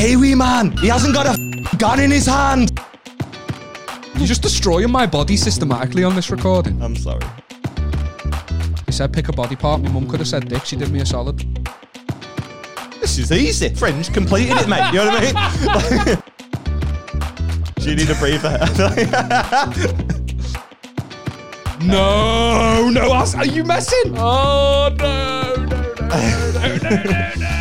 Hey, wee man, he hasn't got a gun in his hand. You're just destroying my body systematically on this recording. I'm sorry. You said pick a body part. My mum could have said dick. She did me a solid. This is easy. Fringe completed it, mate. You know what I mean? Do you need a breather? No, no, are you messing? Oh no, no, no, no, no, no, no, no.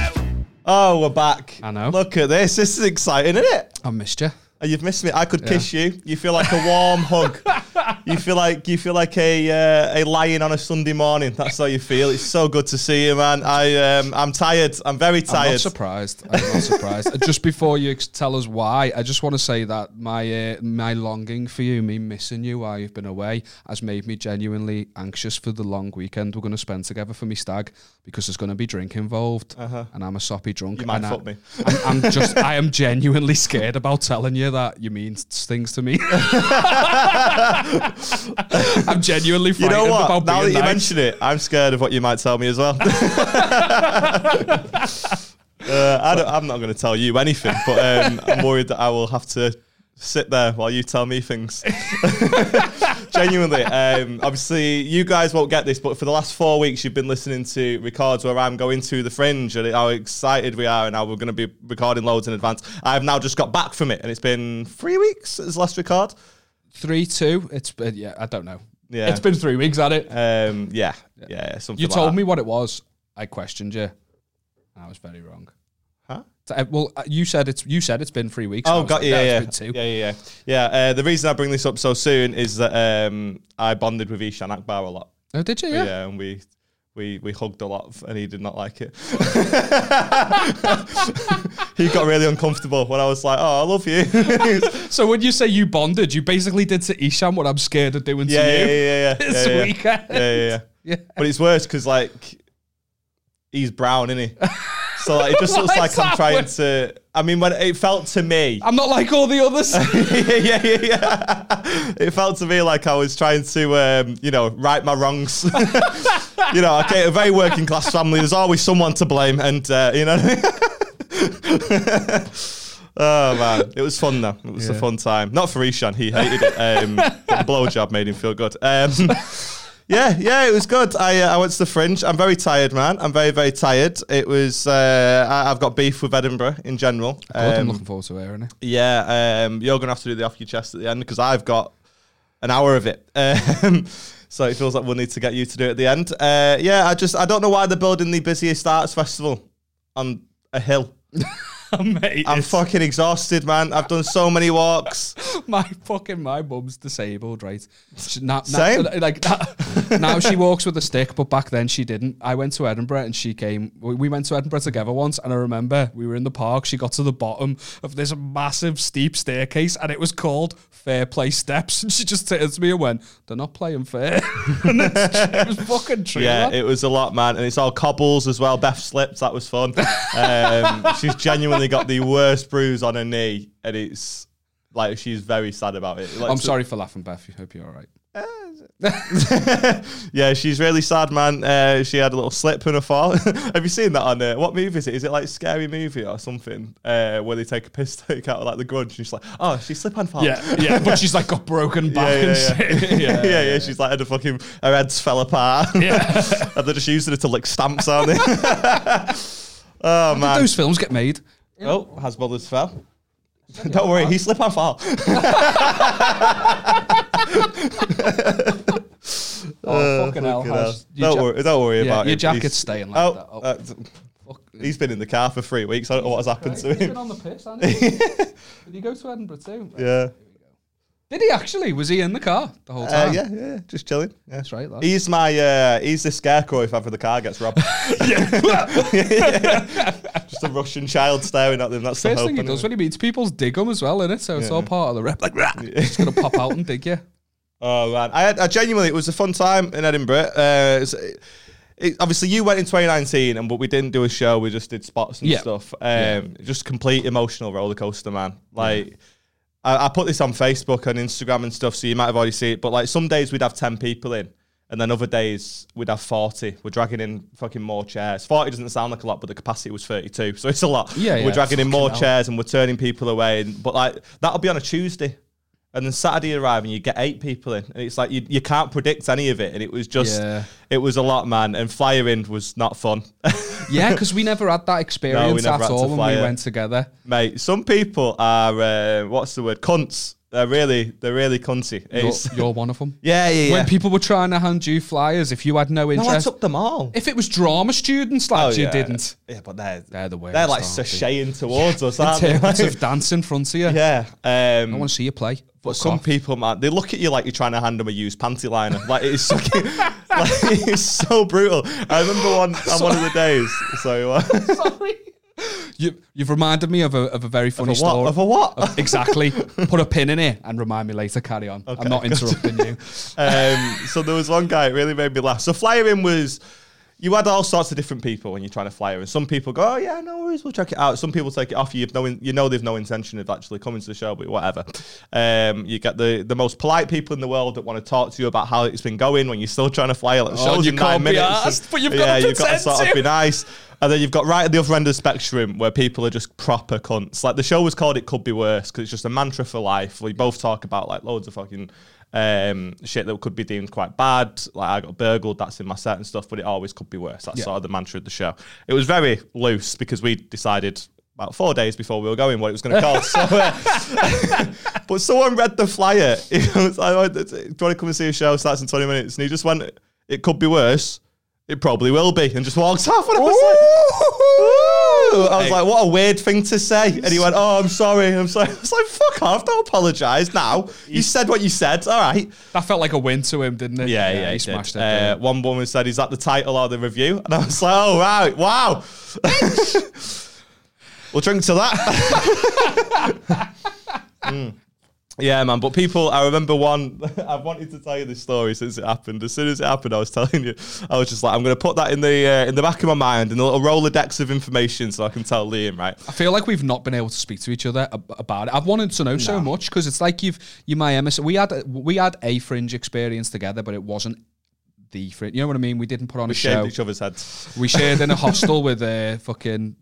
Oh, we're back. I know. Look at this. This is exciting, isn't it? I missed you. Oh, You've missed me. I could kiss you. You feel like a warm hug. You feel like you feel like a uh, a lion on a Sunday morning. That's how you feel. It's so good to see you, man. I um, I'm tired. I'm very I'm tired. not surprised. I'm not surprised. Just before you tell us why, I just want to say that my uh, my longing for you, me missing you while you've been away, has made me genuinely anxious for the long weekend we're going to spend together for me stag because there's going to be drink involved, and I'm a soppy drunk. You might fuck me. I'm, I'm just, I am genuinely scared about telling you that you mean things to me. I'm genuinely frightened you know what? Now that you nice. mention it, I'm scared of what you might tell me as well. uh, I don't, I'm not going to tell you anything, but um, I'm worried that I will have to sit there while you tell me things. Genuinely, um, obviously, you guys won't get this, but for the last four weeks, you've been listening to records where I'm going to the fringe and how excited we are, and how we're going to be recording loads in advance. I've now just got back from it, and it's been three weeks since last record. Three two. It's been yeah. I don't know. Yeah. It's been three weeks at it. Um, yeah, yeah, something. You like told that. me what it was. I questioned you. I was very wrong. Huh? Uh, well, uh, you said it's you said it's been three weeks. Oh, got like, you. Yeah, yeah, yeah, yeah, yeah. yeah uh, the reason I bring this up so soon is that um, I bonded with Ishan Akbar a lot. Oh, did you? Yeah, Yeah. and we we we hugged a lot, and he did not like it. he got really uncomfortable when I was like, "Oh, I love you." So when you say you bonded, you basically did to Ishan what I'm scared of doing yeah, to yeah, you yeah, yeah. this yeah, yeah. weekend. Yeah, yeah, yeah. Yeah. But it's worse because like he's brown, isn't he? So like, it just looks like I'm trying worse? to. I mean, when it felt to me, I'm not like all the others. yeah, yeah, yeah. It felt to me like I was trying to, um, you know, right my wrongs. you know, okay, a very working class family. There's always someone to blame, and uh, you know. oh man, it was fun though. It was a fun time. Not for Ishan, he hated it. Um, the blowjob made him feel good. Um, yeah, yeah, it was good. I uh, I went to the Fringe. I'm very tired, man. I'm very very tired. It was. Uh, I, I've got beef with Edinburgh in general. Good, I'm Um, looking forward to hearing it. yeah, um, you're gonna have to do the off your chest at the end because I've got an hour of it. Um, so it feels like we'll need to get you to do it at the end. Uh, yeah, I just I don't know why they're building the busiest arts festival on a hill. Mate, I'm it's- fucking exhausted, man. I've done so many walks. my fucking my mum's disabled, right? She, now, Same. Like now, now she walks with a stick, but back then she didn't. I went to Edinburgh and she came. We we went to Edinburgh together once, and I remember we were in the park. She got to the bottom of this massive steep staircase, and it was called Fair Play Steps. And she just turned to me and went, "They're not playing fair." and it's, it was fucking true. Yeah, it was a lot, man, and it's all cobbles as well. Beth slipped. That was fun. Um, she's genuinely got the worst bruise on her knee, and it's like she's very sad about it. Like, I'm so- sorry for laughing, Beth. I hope you're all right. yeah, she's really sad, man. Uh, she had a little slip and a fall. Have you seen that on uh, what movie is it? Is it like Scary Movie or something? Uh, where they take a piss take out of like the grudge and she's like, oh, she slip and fall. Yeah, yeah, but she's like got broken back yeah, and yeah, shit. yeah, yeah, yeah, She's like, had a fucking her head's fell apart. Yeah. and they're just using it to lick stamps, aren't they? oh Did man. those films get made? Oh, has brothers fell. Don't worry, he slip and fall. Oh, fucking hell. Fucking Has, hell. Don't worry, don't worry yeah, about it. your it. jacket's He's- staying like Oh, that. Oh, uh, fuck. he's been in the car for three weeks. I don't know what has happened to He's him. been on the piss, hasn't he? Did he go to Edinburgh too? Yeah. Did he actually? Was he in the car the whole Uh, time? yeah, yeah, just chilling. Yeah. That's right, lad. He's my uh, he's the scarecrow if ever the car gets robbed. just a Russian child staring at them. That's the First thing he does when he meets people's dig him as well, isn't it? So it's Yeah. all part of the rep. Like, rah, he's going to pop out and dig you. Oh man, I, had, I genuinely it was a fun time in Edinburgh. Uh, it, obviously, you went in 2019, and but we didn't do a show. We just did spots and Yeah. stuff. Um, Just complete emotional roller coaster, man. Like. I, I put this on Facebook and Instagram and stuff, so you might have already seen it. But like some days we'd have ten people in, And then other days we'd have 40. We're dragging in fucking more chairs. 40 doesn't sound like a lot, but the capacity was 32. So it's a lot. Yeah, yeah, We're dragging in more hell. chairs and we're turning people away. And, but like, that'll be on a Tuesday. And then Saturday you arrive and you get eight people in. And it's like, you, you can't predict any of it. And it was just, Yeah. it was a lot, man. And flying was not fun. Yeah, because we never had that experience never at all when we went together. Mate, some people are, uh, what's the word? Cunts. They're really, they're really cunty. You're, you're one of them. yeah, yeah, yeah. When people were trying to hand you flyers, if you had no interest. no, I interest, took them all. if it was drama students, lads, you yeah. didn't. Yeah, but they're, They're the worst. they're like aren't they? sashaying towards us, aren't they? Interpretive dance in front of you. yeah. I Um, want to see you play. but Fuck some off. people, man, they look at you like you're trying to hand them a used panty liner. Like it's fucking, like, it's so brutal. I remember one on one of the days. So uh, Sorry. You, you've reminded me of a, of a very funny of a what? story. Of a what? exactly. Put a pin in it and remind me later. Carry on. Okay, I'm not interrupting you. um, so there was one guy it really made me laugh. So flying was you had all sorts of different people when you're trying to fly her, and some people go, "Oh yeah, no worries, we'll check it out." Some people take it off you. You've no, in- you know they've no intention of actually coming to the show, but whatever. Um, you get the the most polite people in the world that want to talk to you about how it's been going when you're still trying to fly. Like, the Oh, show's you in can't nine be minutes. arsed, but you've got to you've got to sort of be nice. And then you've got right at the other end of the spectrum where people are just proper cunts. Like the show was called "It Could Be Worse" because it's just a mantra for life. We both talk about like loads of fucking um, shit that could be deemed quite bad. Like I got burgled, that's in my set and stuff, but it always could be worse. That's Yeah. sort of the mantra of the show. It was very loose because we decided about four days before we were going what it was going to cost. so, uh, but someone read the flyer. He was like, "Oh, do you want to come and see a show? Starts in 20 minutes. And he just went, it could be worse. It probably will be. And just walks off. And I was like, Ooh. I was like, what a weird thing to say. And he went, oh, I'm sorry. I'm sorry. I was like, fuck off. Don't apologise now. You said what you said. All right. That felt like a win to him, didn't it? Yeah, yeah, he he smashed did. it. Uh, one woman said, "Is that the title or the review?" And I was like, "Oh right, wow." we'll drink to that. Mm. Yeah, man. But people, I remember one. I've wanted to tell you this story since it happened. As soon as it happened, I was telling you. I was just like, I'm going to put that in the uh, in the back of my mind in a little rolodex of information, so I can tell Liam. Right. I feel like we've not been able to speak to each other ab- about it. I've wanted to know so much because it's like you've you my emissary. We had we had a fringe experience together, but it wasn't the fringe. You know what I mean? We didn't put on We a shaved show. each other's heads. We shared in a hostel with uh, fucking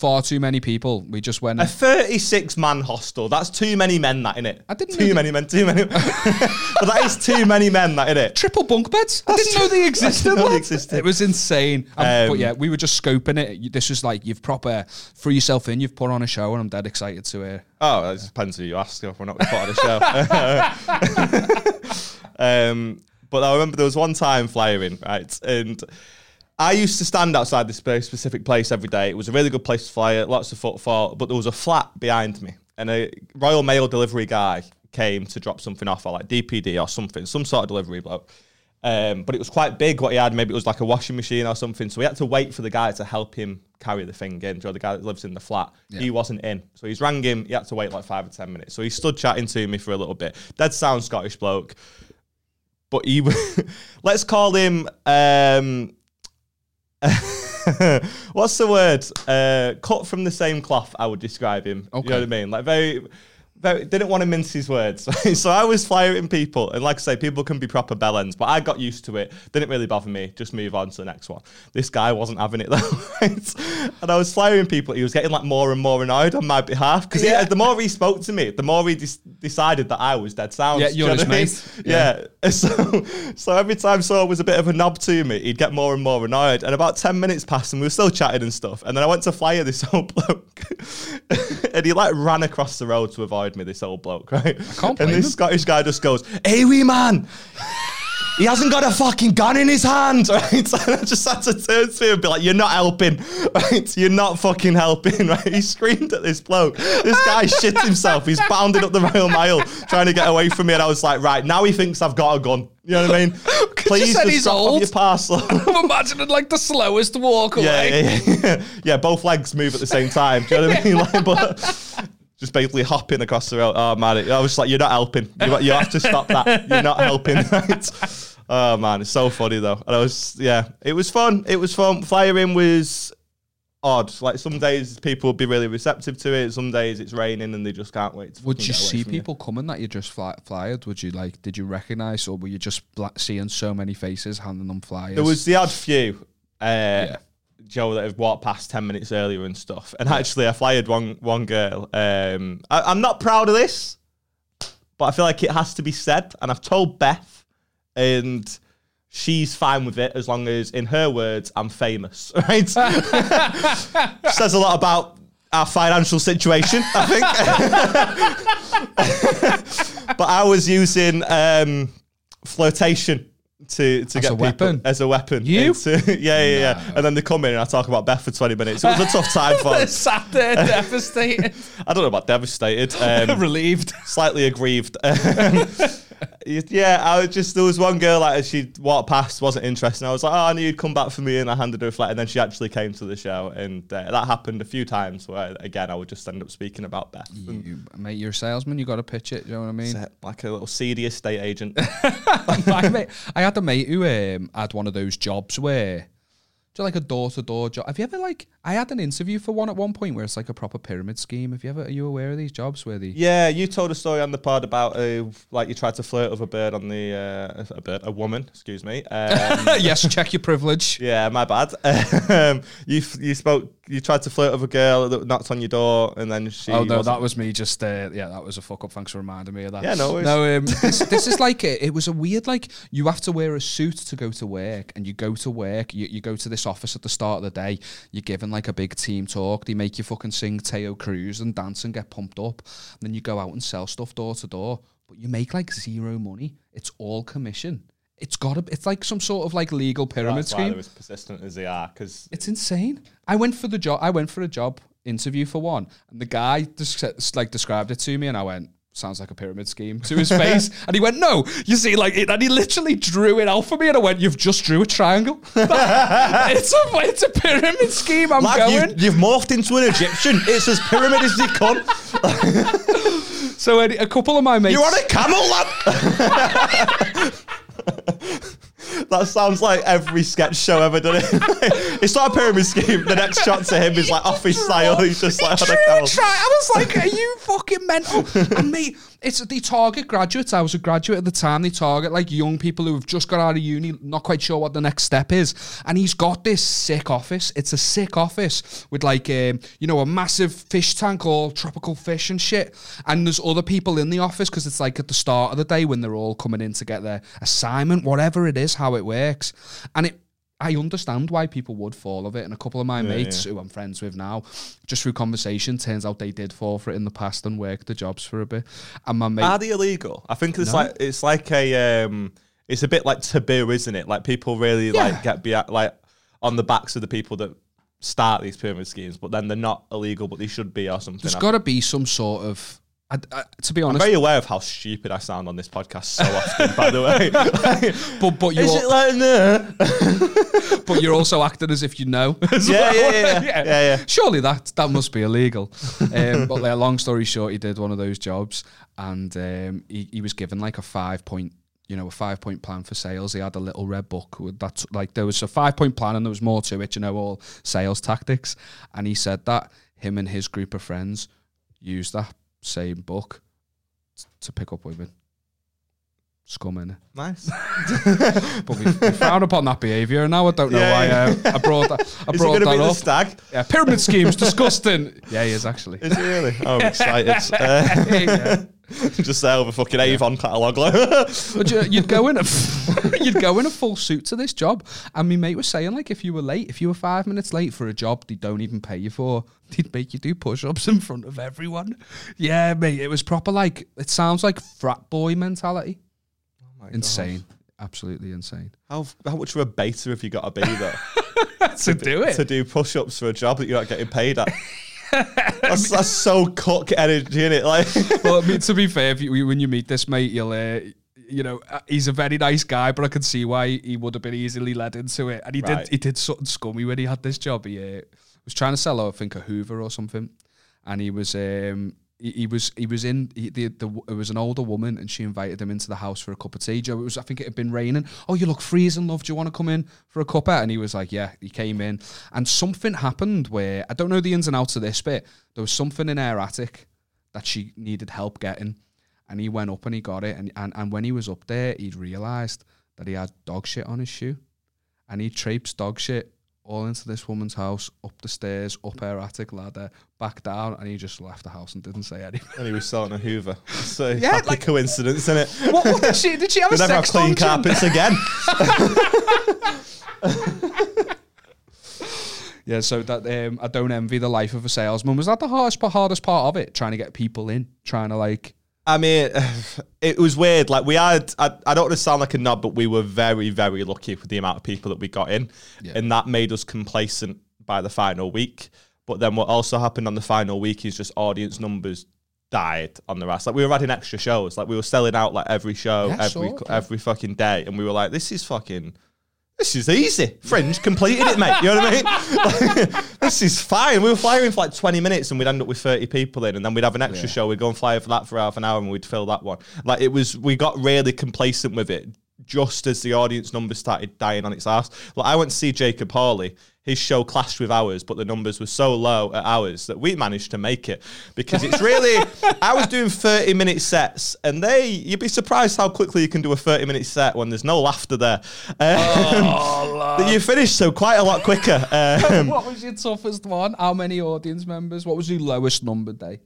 far too many people. We just went. A 36 man hostel. That's too many men, that, innit? I didn't know Too that- many men, too many. but that is too many men, that, in it. Triple bunk beds. I didn't know they existed. didn't know they existed. It was insane. Um, Um, but yeah, we were just scoping it. This was like you've proper threw yourself in. You've put on a show, and I'm dead excited to hear. Oh, it depends who you ask if we're not part of the show. um, but I remember there was one time flying, right? And I used to stand outside this very specific place every day. It was a really good place to fly at, lots of footfall, but there was a flat behind me. And a Royal Mail delivery guy came to drop something off, or like DPD or something, some sort of delivery bloke. Um, but it was quite big what he had. Maybe it was like a washing machine or something. So we had to wait for the guy to help him carry the thing in. Joe, the guy that lives in the flat, he wasn't in. So he's rang him. He had to wait like five or 10 minutes. So he stood chatting to me for a little bit. Dead sound Scottish bloke. But he, let's call him, um, what's the word? Uh, cut from the same cloth, I would describe him. You know what I mean? Like very, very, didn't want to mince his words. so I was firing people. And like I say, people can be proper bellends, but I got used to it. Didn't really bother me. Just move on to the next one. This guy wasn't having it though. Right? And I was firing people. He was getting like more and more annoyed on my behalf. Because Yeah. the more he spoke to me, the more he decided that I was dead sound. Yeah, Do you you're know his what I mean? mate. Yeah. So, so every time someone was a bit of a knob to me, he'd get more and more annoyed. And about 10 minutes passed and we were still chatting and stuff. And then I went to fire this old bloke. And he like ran across the road to avoid me, this old bloke, right? I can't and this him. Scottish guy just goes, Hey, wee man. He hasn't got a fucking gun in his hand, right? So I just had to turn to him and be like, "You're not helping, right? You're not fucking helping, right?" He screamed at this bloke. This guy shit himself. He's bounding up the Royal Mile trying to get away from me, and I was like, "Right now, he thinks I've got a gun." You know what I mean? Please just he's old. your parcel. I'm imagining like the slowest walk yeah, away. yeah, yeah, yeah. Both legs move at the same time. Do you know what I mean? Like, but just basically hopping across the road. Oh man, I was like, "You're not helping. You, you have to stop that. You're not helping." Oh man, it's so funny though. And I was, yeah, it was fun. It was fun. Flying was odd. Like some days people will be really receptive to it. Some days it's raining and they just can't wait. To Would you see people coming that you just fly, flyered? Would you like? Did you recognise, or were you just bla- seeing so many faces handing them flyers? There was the odd few, uh, Yeah. Joe, that have walked past ten minutes earlier and stuff. And actually, I fired one one girl. Um, I, I'm not proud of this, but I feel like it has to be said. And I've told Beth, and she's fine with it as long as, in her words, I'm famous. Right? Says a lot about our financial situation, I think. but I was using um, flirtation to to As get a people weapon? as a weapon. You? into- yeah, yeah, yeah. And then they come in and I talk about Beth for 20 minutes. It was a tough time for us. sat there devastated, I don't know about devastated. Um, relieved. slightly aggrieved. Yeah, I was just there was one girl like she walked past, wasn't interested. I was like, oh, I knew you'd come back for me, and I handed her a flat, and then she actually came to the show, and uh, that happened a few times. Where again, I would just end up speaking about Beth. and You, mate, you're a salesman. You got to pitch it. You know what I mean? set like a little seedy estate agent. mate, I had a mate who um, had one of those jobs where, do like a door to door job? Have you ever like? I had an interview for one at one point where it's like a proper pyramid scheme. Have you ever? Are you aware of these jobs where the? yeah, you told a story on the pod about uh, like you tried to flirt with a bird on the uh, a bird, a woman, excuse me. Um, yes, check your privilege. Yeah, my bad. um, you you spoke. You tried to flirt with a girl that knocked on your door, and then she. Oh no, wasn't- that was me. Just uh, yeah, that was a fuck up. Thanks for reminding me of that. Yeah, no worries. No, um, this, this is like a, it was a weird like you have to wear a suit to go to work, and you go to work. You, you go to this office at the start of the day. You're given like a big team talk. They make you fucking sing Teo Cruz and dance and get pumped up. And then you go out and sell stuff door to door, but you make like zero money. It's all commission. It's got to. It's like some sort of like legal pyramid That's why scheme. they're as persistent as they are. Because It's insane. I went for the job. I went for a job interview for one, and the guy just like described it to me, and I went, "Sounds like a pyramid scheme." To his face, and he went, "No, you see, like," it, and he literally drew it out for me, and I went, "You've just drew a triangle. it's a it's a pyramid scheme. I'm Lad, going." you've, you've morphed into an Egyptian. it's as pyramid as they come. So a, a couple of my mates. You're on a camel, lad. That sounds like every sketch show ever done it. it's not a pyramid scheme. The next shot to him is like off his style. He's just like Drew a tri- I was like, "Are you fucking mental?" and mate, it's the target graduates. I was a graduate at the time. They target like young people who have just got out of uni, not quite sure what the next step is. And he's got this sick office. It's a sick office with like, um, you know, a massive fish tank, all tropical fish and shit. And there's other people in the office because it's like at the start of the day when they're all coming in to get their assignment, whatever it is, how it works. And it I understand why people would fall of it. And a couple of my mates who I'm friends with now, just through conversation, turns out they did fall for it in the past and worked the jobs for a bit. And my mate, Are they illegal? I think it's like it's like a um, it's a bit like taboo, isn't it? Like people really Yeah. like get be like on the backs of the people that start these pyramid schemes, but then they're not illegal, but they should be or something. there's got to be some sort of. I, I, to be honest, I'm very aware of how stupid I sound on this podcast so often. by the way, but but you is al- it like that? but you're also acting as if you know. as Yeah, well. yeah, yeah, yeah, yeah. Surely that that must be illegal. Um, but like, long story short, he did one of those jobs, and um, he he was given like a five point. You know, a five point plan for sales. He had a little red book with that. Like, there was a five point plan and there was more to it, you know, all sales tactics. And he said that him and his group of friends used that same book t- to pick up women. Scum in it. Nice. But we, we frown upon that behaviour. And now I don't know Yeah, why uh, I brought that, I Is it brought going to that be the up. stag? Yeah, pyramid schemes, disgusting. Yeah, he is actually. Is it really? Oh, I'm excited. Uh, Yeah. just there with a fucking Avon catalogue. Like. You, uh, you'd go in a you'd go in a full suit to this job, and my mate was saying like if you were late, if you were five minutes late for a job, they don't even pay you for. They'd make you do push-ups in front of everyone. Yeah, mate, it was proper like it sounds like frat boy mentality. Oh Insane, absolutely insane. How, how much of a beta have you got to be though to do it. to do push-ups for a job that you're not getting paid at? That's, that's so cock energy in it. Like, well, I mean, to be fair, if you, when you meet this mate, you'll, uh, you know, uh, he's a very nice guy, but I can see why he would have been easily led into it. And he Right. did, he did something scummy when he had this job. He uh, was trying to sell, I think, a Hoover or something, and he was, um, he, was he was in he, the, the it was an older woman and she invited him into the house for a cup of tea. Joe, it was I think it had been raining. Oh, you look freezing, love. Do you want to come in for a cuppa? And he was like, yeah. He came in, and something happened where I don't know the ins and outs of this bit. There was something in her attic that she needed help getting, and he went up and he got it. And and, and when he was up there, he'd realised that he had dog shit on his shoe, and he traipsed dog shit all into this woman's house, up the stairs, up her attic ladder, back down, and he just left the house and didn't say anything. And he was selling a Hoover. So Yeah, happy like- coincidence, isn't it? what, what did she? Did she have We a never have clean carpets again. Yeah, so that um, I don't envy the life of a salesman. Was that the hardest hardest part of it? Trying to get people in, trying to like. I mean, it was weird. Like we had, I, I don't want to sound like a knob, but we were very, very lucky with the amount of people that we got in, Yeah. and that made us complacent by the final week. But then what also happened on the final week is just audience numbers died on the rest. Like we were adding extra shows. Like we were selling out like every show, Yeah, every sure, every fucking day, and we were like, this is fucking. This is easy. Fringe completed it, mate. You know what I mean? Like, this is fine. We were flying for like 20 minutes and we'd end up with 30 people in, and then we'd have an extra Yeah. show. We'd go and fly for that for half an hour and we'd fill that one. Like it was, we got really complacent with it just as the audience numbers started dying on its ass. Like I went to see Jacob Hawley. His show clashed with ours, but the numbers were so low at ours that we managed to make it because it's really. I was doing 30 minute sets, and they, you'd be surprised how quickly you can do a 30 minute set when there's no laughter there. Um, you finish so quite a lot quicker. Um, what was your toughest one? How many audience members? What was your lowest number day?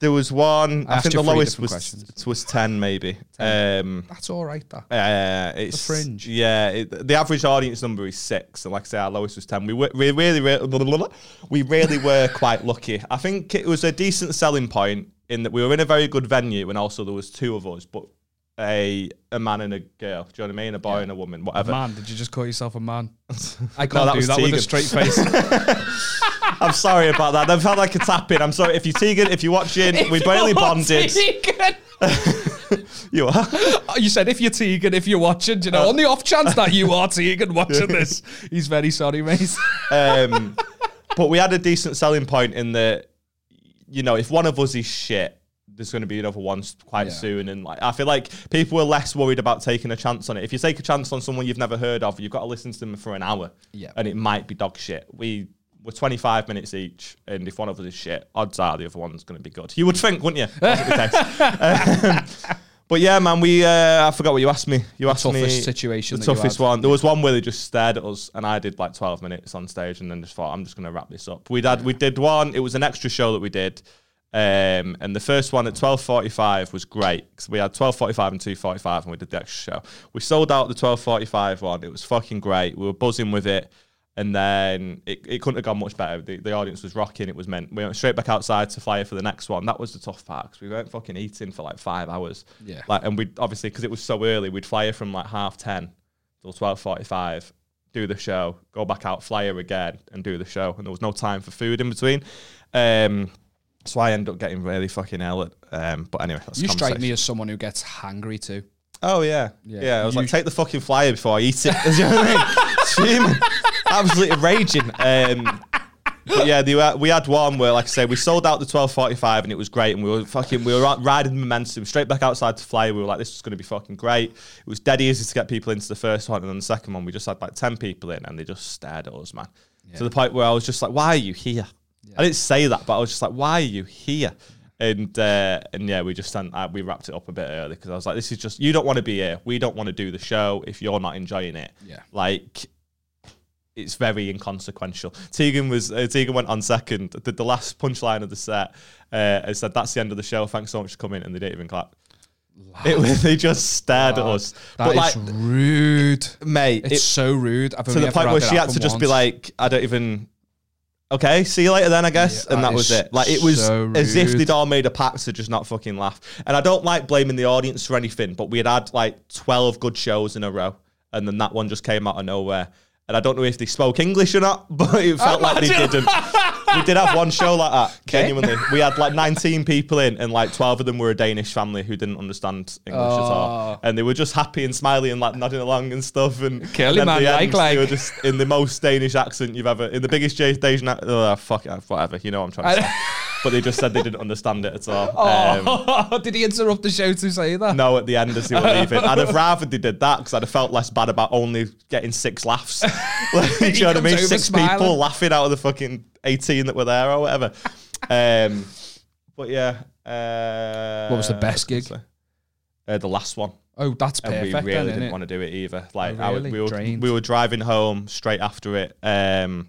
There was one. I I, think the lowest was questions. was 10 maybe. Um, That's all right. That Uh, it's fringe. Yeah, it, the average audience number is six, and like I say, our lowest was ten. We were, we really, really, we really were quite lucky. I think it was a decent selling point in that we were in a very good venue, and also there was two of us, but a a man and a girl. Do you know what I mean? A boy and a woman, whatever. man. Did you just call yourself a man? I No, can't that do that with a straight face. I'm sorry about that. That felt like a tap in. I'm sorry if you're Tegan, if you're watching. we barely bonded. Tegan. You are. Oh, You said if you're Tegan, if you're watching, you know, on the off chance that you are Tegan watching this, he's very sorry, mate. Um, but we had a decent selling point in that, you know, if one of us is shit, there's going to be another one quite Yeah. soon. And like, I feel like people are less worried about taking a chance on it. If you take a chance on someone you've never heard of, you've got to listen to them for an hour. Yeah. And it might be dog shit. We were 25 minutes each, and if one of us is shit, odds are the other one's going to be good. You would think, wouldn't you? That's what the case. Um, but yeah, man, we uh, I forgot what you asked me. You asked me toughest situation The toughest one. There was one where they just stared at us, and I did like 12 minutes on stage, and then just thought, I'm just going to wrap this up. We did we did one. It was an extra show that we did. Um, and the first one at 12.45 was great because we had 12.45 and 2.45 and we did the extra show. We sold out the 12.45 one. It was fucking great. We were buzzing with it. And then it, it couldn't have gone much better. The, the audience was rocking. It was meant. We went straight back outside to fly for the next one. That was the tough part because we weren't fucking eating for like five hours. Yeah. Like, and we obviously because it was so early, we'd her from like half ten till twelve forty-five, do the show, go back out, fly her again, and do the show. And there was no time for food in between. Um, so I end up getting really fucking ill. At, um, but anyway, that's You strike me as someone who gets hangry too. Oh yeah, Yeah. yeah. I was You- like, take the fucking flyer before I eat it. you know what I mean? Absolutely raging. Um, but yeah, the, we had one where, like I say, we sold out the twelve forty five, and it was great. And we were fucking, we were riding the momentum straight back outside to fly. We were like, this is going to be fucking great. It was dead easy to get people into the first one, and then the second one, we just had like ten people in, and they just stared at us, man, to the point where I was just like, why are you here? I didn't say that, but I was just like, why are you here? And uh, and yeah, we just sent, uh, we wrapped it up a bit early because I was like, this is just you don't want to be here. We don't want to do the show if you're not enjoying it. Yeah. like it's very inconsequential. Tegan was uh, Tegan went on second. Did the last punchline of the set uh, and said, "That's the end of the show. Thanks so much for coming." And they didn't even clap. It they just stared at us. That but like, rude. mate, It's it, so rude. I've to the point where she had to just be like, "I don't even." Okay, see you later then, I guess. Yeah, and that that was it. Like it was so as if they'd all made a pact to just not fucking laugh. And I don't like blaming the audience for anything, but we had had like twelve good shows in a row, and then that one just came out of nowhere. And I don't know if they spoke English or not, but it felt like they didn't. we did have one show like that. Genuinely, we had like 19 people in, and like 12 of them were a Danish family who didn't understand English at all, Oh. and they were just happy and smiling and like nodding along and stuff. And at man, the end, like. they were just in the most Danish accent you've ever, in the biggest Danish, uh, fuck it, whatever. You know what I'm trying to say. but they just said they didn't understand it at all. Um, Oh, did he interrupt the show to say that? no, at the end as they were leaving. I'd have rather they did that because I'd have felt less bad about only getting six laughs. Like, do you know what I mean? Six smiling. people laughing out of the fucking 18 that were there or whatever. Um, but yeah. Uh, What was the best was say- Uh, the last one. Oh, that's and perfect. we really then, didn't want to do it either. Like Oh, I, we were Drained. we were driving home straight after it. Um,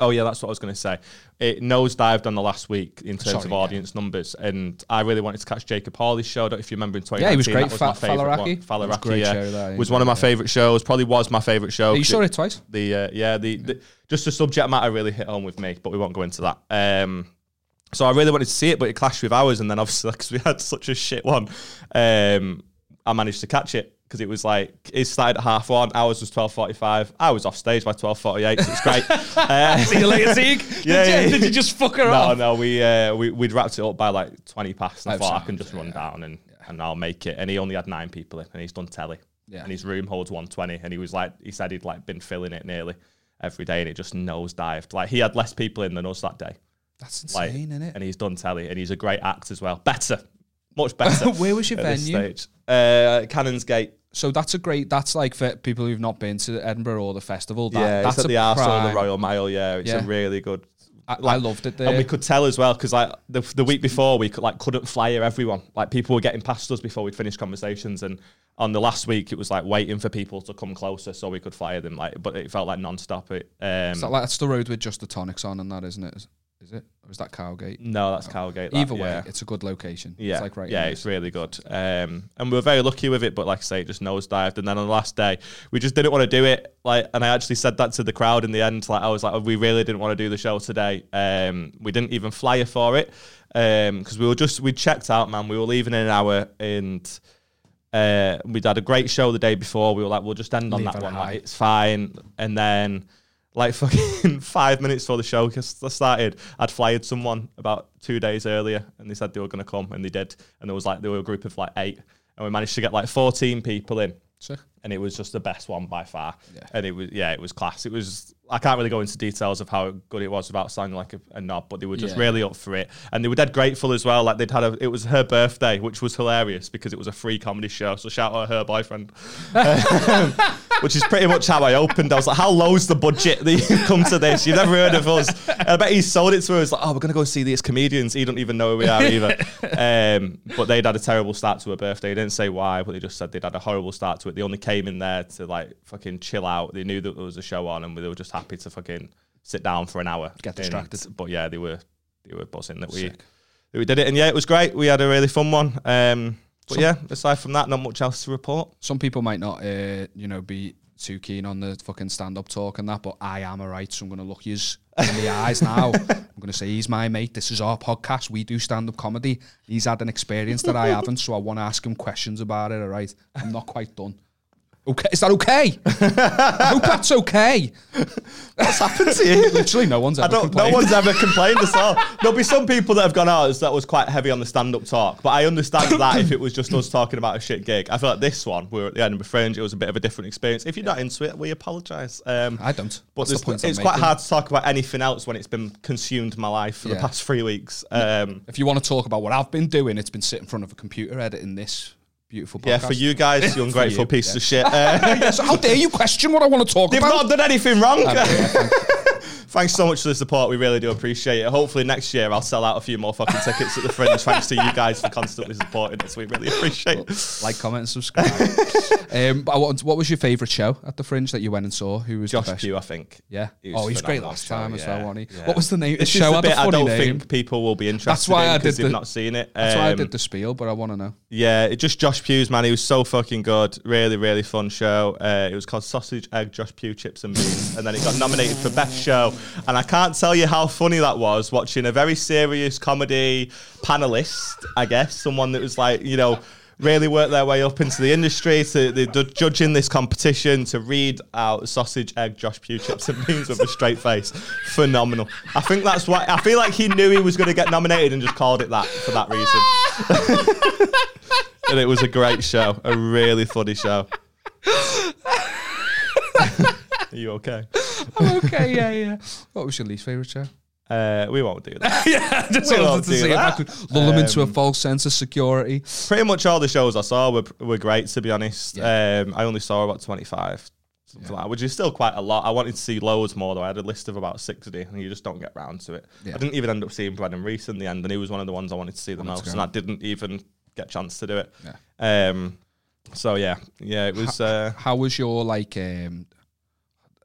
oh yeah, that's what I was going to say. It nosedived on the last week in terms Sorry, of yeah. audience numbers, and I really wanted to catch Jacob Hawley's show. I don't know if you remember in 2019. Yeah, he was great. That was my Fa- favorite one. Faliraki? It was Faliraki, great yeah, show, that, was one of my yeah. favorite shows. Probably was my favorite show. You saw it- it twice? the uh, yeah the, the just the subject matter really hit home with me, but we won't go into that. Um, so I really wanted to see it, but it clashed with ours, and then obviously because we had such a shit one, um, I managed to catch it because it was like it started at half one, ours was twelve forty five. I was off stage by twelve forty eight, so it's great. Uh, See you later, Zeke. Yeah, did, yeah, you, yeah. did you just fuck her no, off? no, we uh, we we'd wrapped it up by like twenty past, and I thought I can just run down and and I'll make it. And he only had nine people in, and he's done telly. Yeah. And his room holds one twenty, and he was like, he said he'd like been filling it nearly every day, and it just nosedived. Like he had less people in than us that day. That's Like, insane, isn't it? and he's done telly, and he's a great act as well. Better, much better. Where was your at this venue? stage. Uh, Canongate. So that's a great. That's like for people who've not been to Edinburgh or the festival. That, yeah, that's it's at the Arsenal, the Royal Mile. Yeah, it's Yeah. a really good. I, I loved it there. And we could tell as well because like the, the week before we could like couldn't flyer everyone. Like people were getting past us before we'd finished conversations, and on the last week it was like waiting for people to come closer so we could fire them. Like, but it felt like non-stop. It. Um, like, that's the road with just the tonics on and that, isn't it? Is, is it? Or is that Cowgate? no, that's Cowgate. that, Either way, yeah. it's a good location. Yeah, It's like right. yeah, it's really good. Um, and we were very lucky with it, but like I say, it just nosedived. And then on the last day, we just didn't want to do it. Like, and I actually said that to the crowd in the end. Like, I was like, we really didn't want to do the show today. Um, we didn't even flyer for it because we were just we checked out, man. We were leaving in an hour, and uh, we'd had a great show the day before. We were like, we'll just end on Leave that one. Like, it's fine. And then. Like fucking five minutes before the show started, I'd flyed someone about two days earlier, and they said they were going to come, and they did. And there was like there were a group of like eight, and we managed to get like fourteen people in, Sick. And it was just the best one by far. Yeah. And it was yeah, it was class. It was I can't really go into details of how good it was without sounding like a, a knob, but they were just Yeah. really up for it, and they were dead grateful as well. Like they'd had a it was her birthday, which was hilarious because it was a free comedy show. So shout out her boyfriend. Um, which is pretty much how I opened. I was like, "How low's the budget that you come to this? You've never heard of us." And I bet he sold it to us like, "Oh, we're gonna go see these comedians." He don't even know who we are either. um, but they'd had a terrible start to her birthday. They didn't say why, but they just said they'd had a horrible start to it. They only came in there to like fucking chill out. They knew that there was a show on, and they were just happy to fucking sit down for an hour, Get And- distracted. but yeah, they were they were buzzing that we that we did it, and yeah, it was great. We had a really fun one. Um, but So- yeah, aside from that, not much else to report. Some people might not, uh, you know, be too keen on the fucking stand-up talk and that, but I am a alright, so I'm gonna look yous in the eyes now. I'm gonna say he's my mate. This is our podcast. We do stand-up comedy. He's had an experience that I haven't, so I want to ask him questions about it. All right, I'm not quite done. Okay, is that okay? I hope that's okay. What's happened to you? Literally, no one's ever I don't. complained. No one's ever complained at all. There'll be some people that have gone out that was quite heavy on the stand-up talk, but I understand that if it was just us talking about a shit gig. I feel like this one, we were at the Edinburgh Fringe, it was a bit of a different experience. If you're not into it, we apologise. Um, I don't. but the there's- point I'm it's quite making. hard to talk about anything else when it's been consumed my life for the past three weeks. Um, If you want to talk about what I've been doing, it's been sitting in front of a computer editing this beautiful podcast. yeah, for you guys, you ungrateful you, piece yeah. of shit. Uh, so how dare you question what I want to talk about? They've not done anything wrong. I know, yeah, thank you. Thanks so much for the support. We really do appreciate it. Hopefully next year I'll sell out a few more fucking tickets at the Fringe. Thanks to you guys for constantly supporting us. We really appreciate it. like, comment, and subscribe. um, but what, what was your favourite show at the Fringe that you went and saw? Who was Josh? Pugh, I think. Yeah. He oh, he was great last show, time as well, wasn't he? yeah. What was the name? This the show the had a bit I don't name. think people will be interested That's why in I because did they've the- not seen it. That's why I Um, did the spiel, but I want to know. Yeah, it just Josh Pugh's man. He was so fucking good. Really, really fun show. Uh, it was called Sausage, Egg, Josh Pugh, Chips and Beans, and then it got nominated for best show. And I can't tell you how funny that was watching a very serious comedy panelist. I guess someone that was like, you know. Really worked their way up into the industry to they're ju- judging this competition to read out sausage, egg, Josh Pugh, chips and beans with a straight face. Phenomenal. I think that's why I feel like he knew he was going to get nominated and just called it that for that reason and it was a great show, a really funny show. Are you okay? Okay, yeah, yeah. What was your least favourite show? Uh, we won't do that. yeah, just We wanted to see if I that. could lull them into a Um, false sense of security. Pretty much all the shows I saw were were great, to be honest. Um, I only saw about twenty five. Something like that, which is still quite a lot. I wanted to see loads more though. I had a list of about sixty, and you just don't get round to it. Yeah. I didn't even end up seeing Brennan Reece in the end, and he was one of the ones I wanted to see the most, and I didn't even get a chance to do it. Yeah. Um, so yeah, yeah, it was. Uh, How was your like? Um,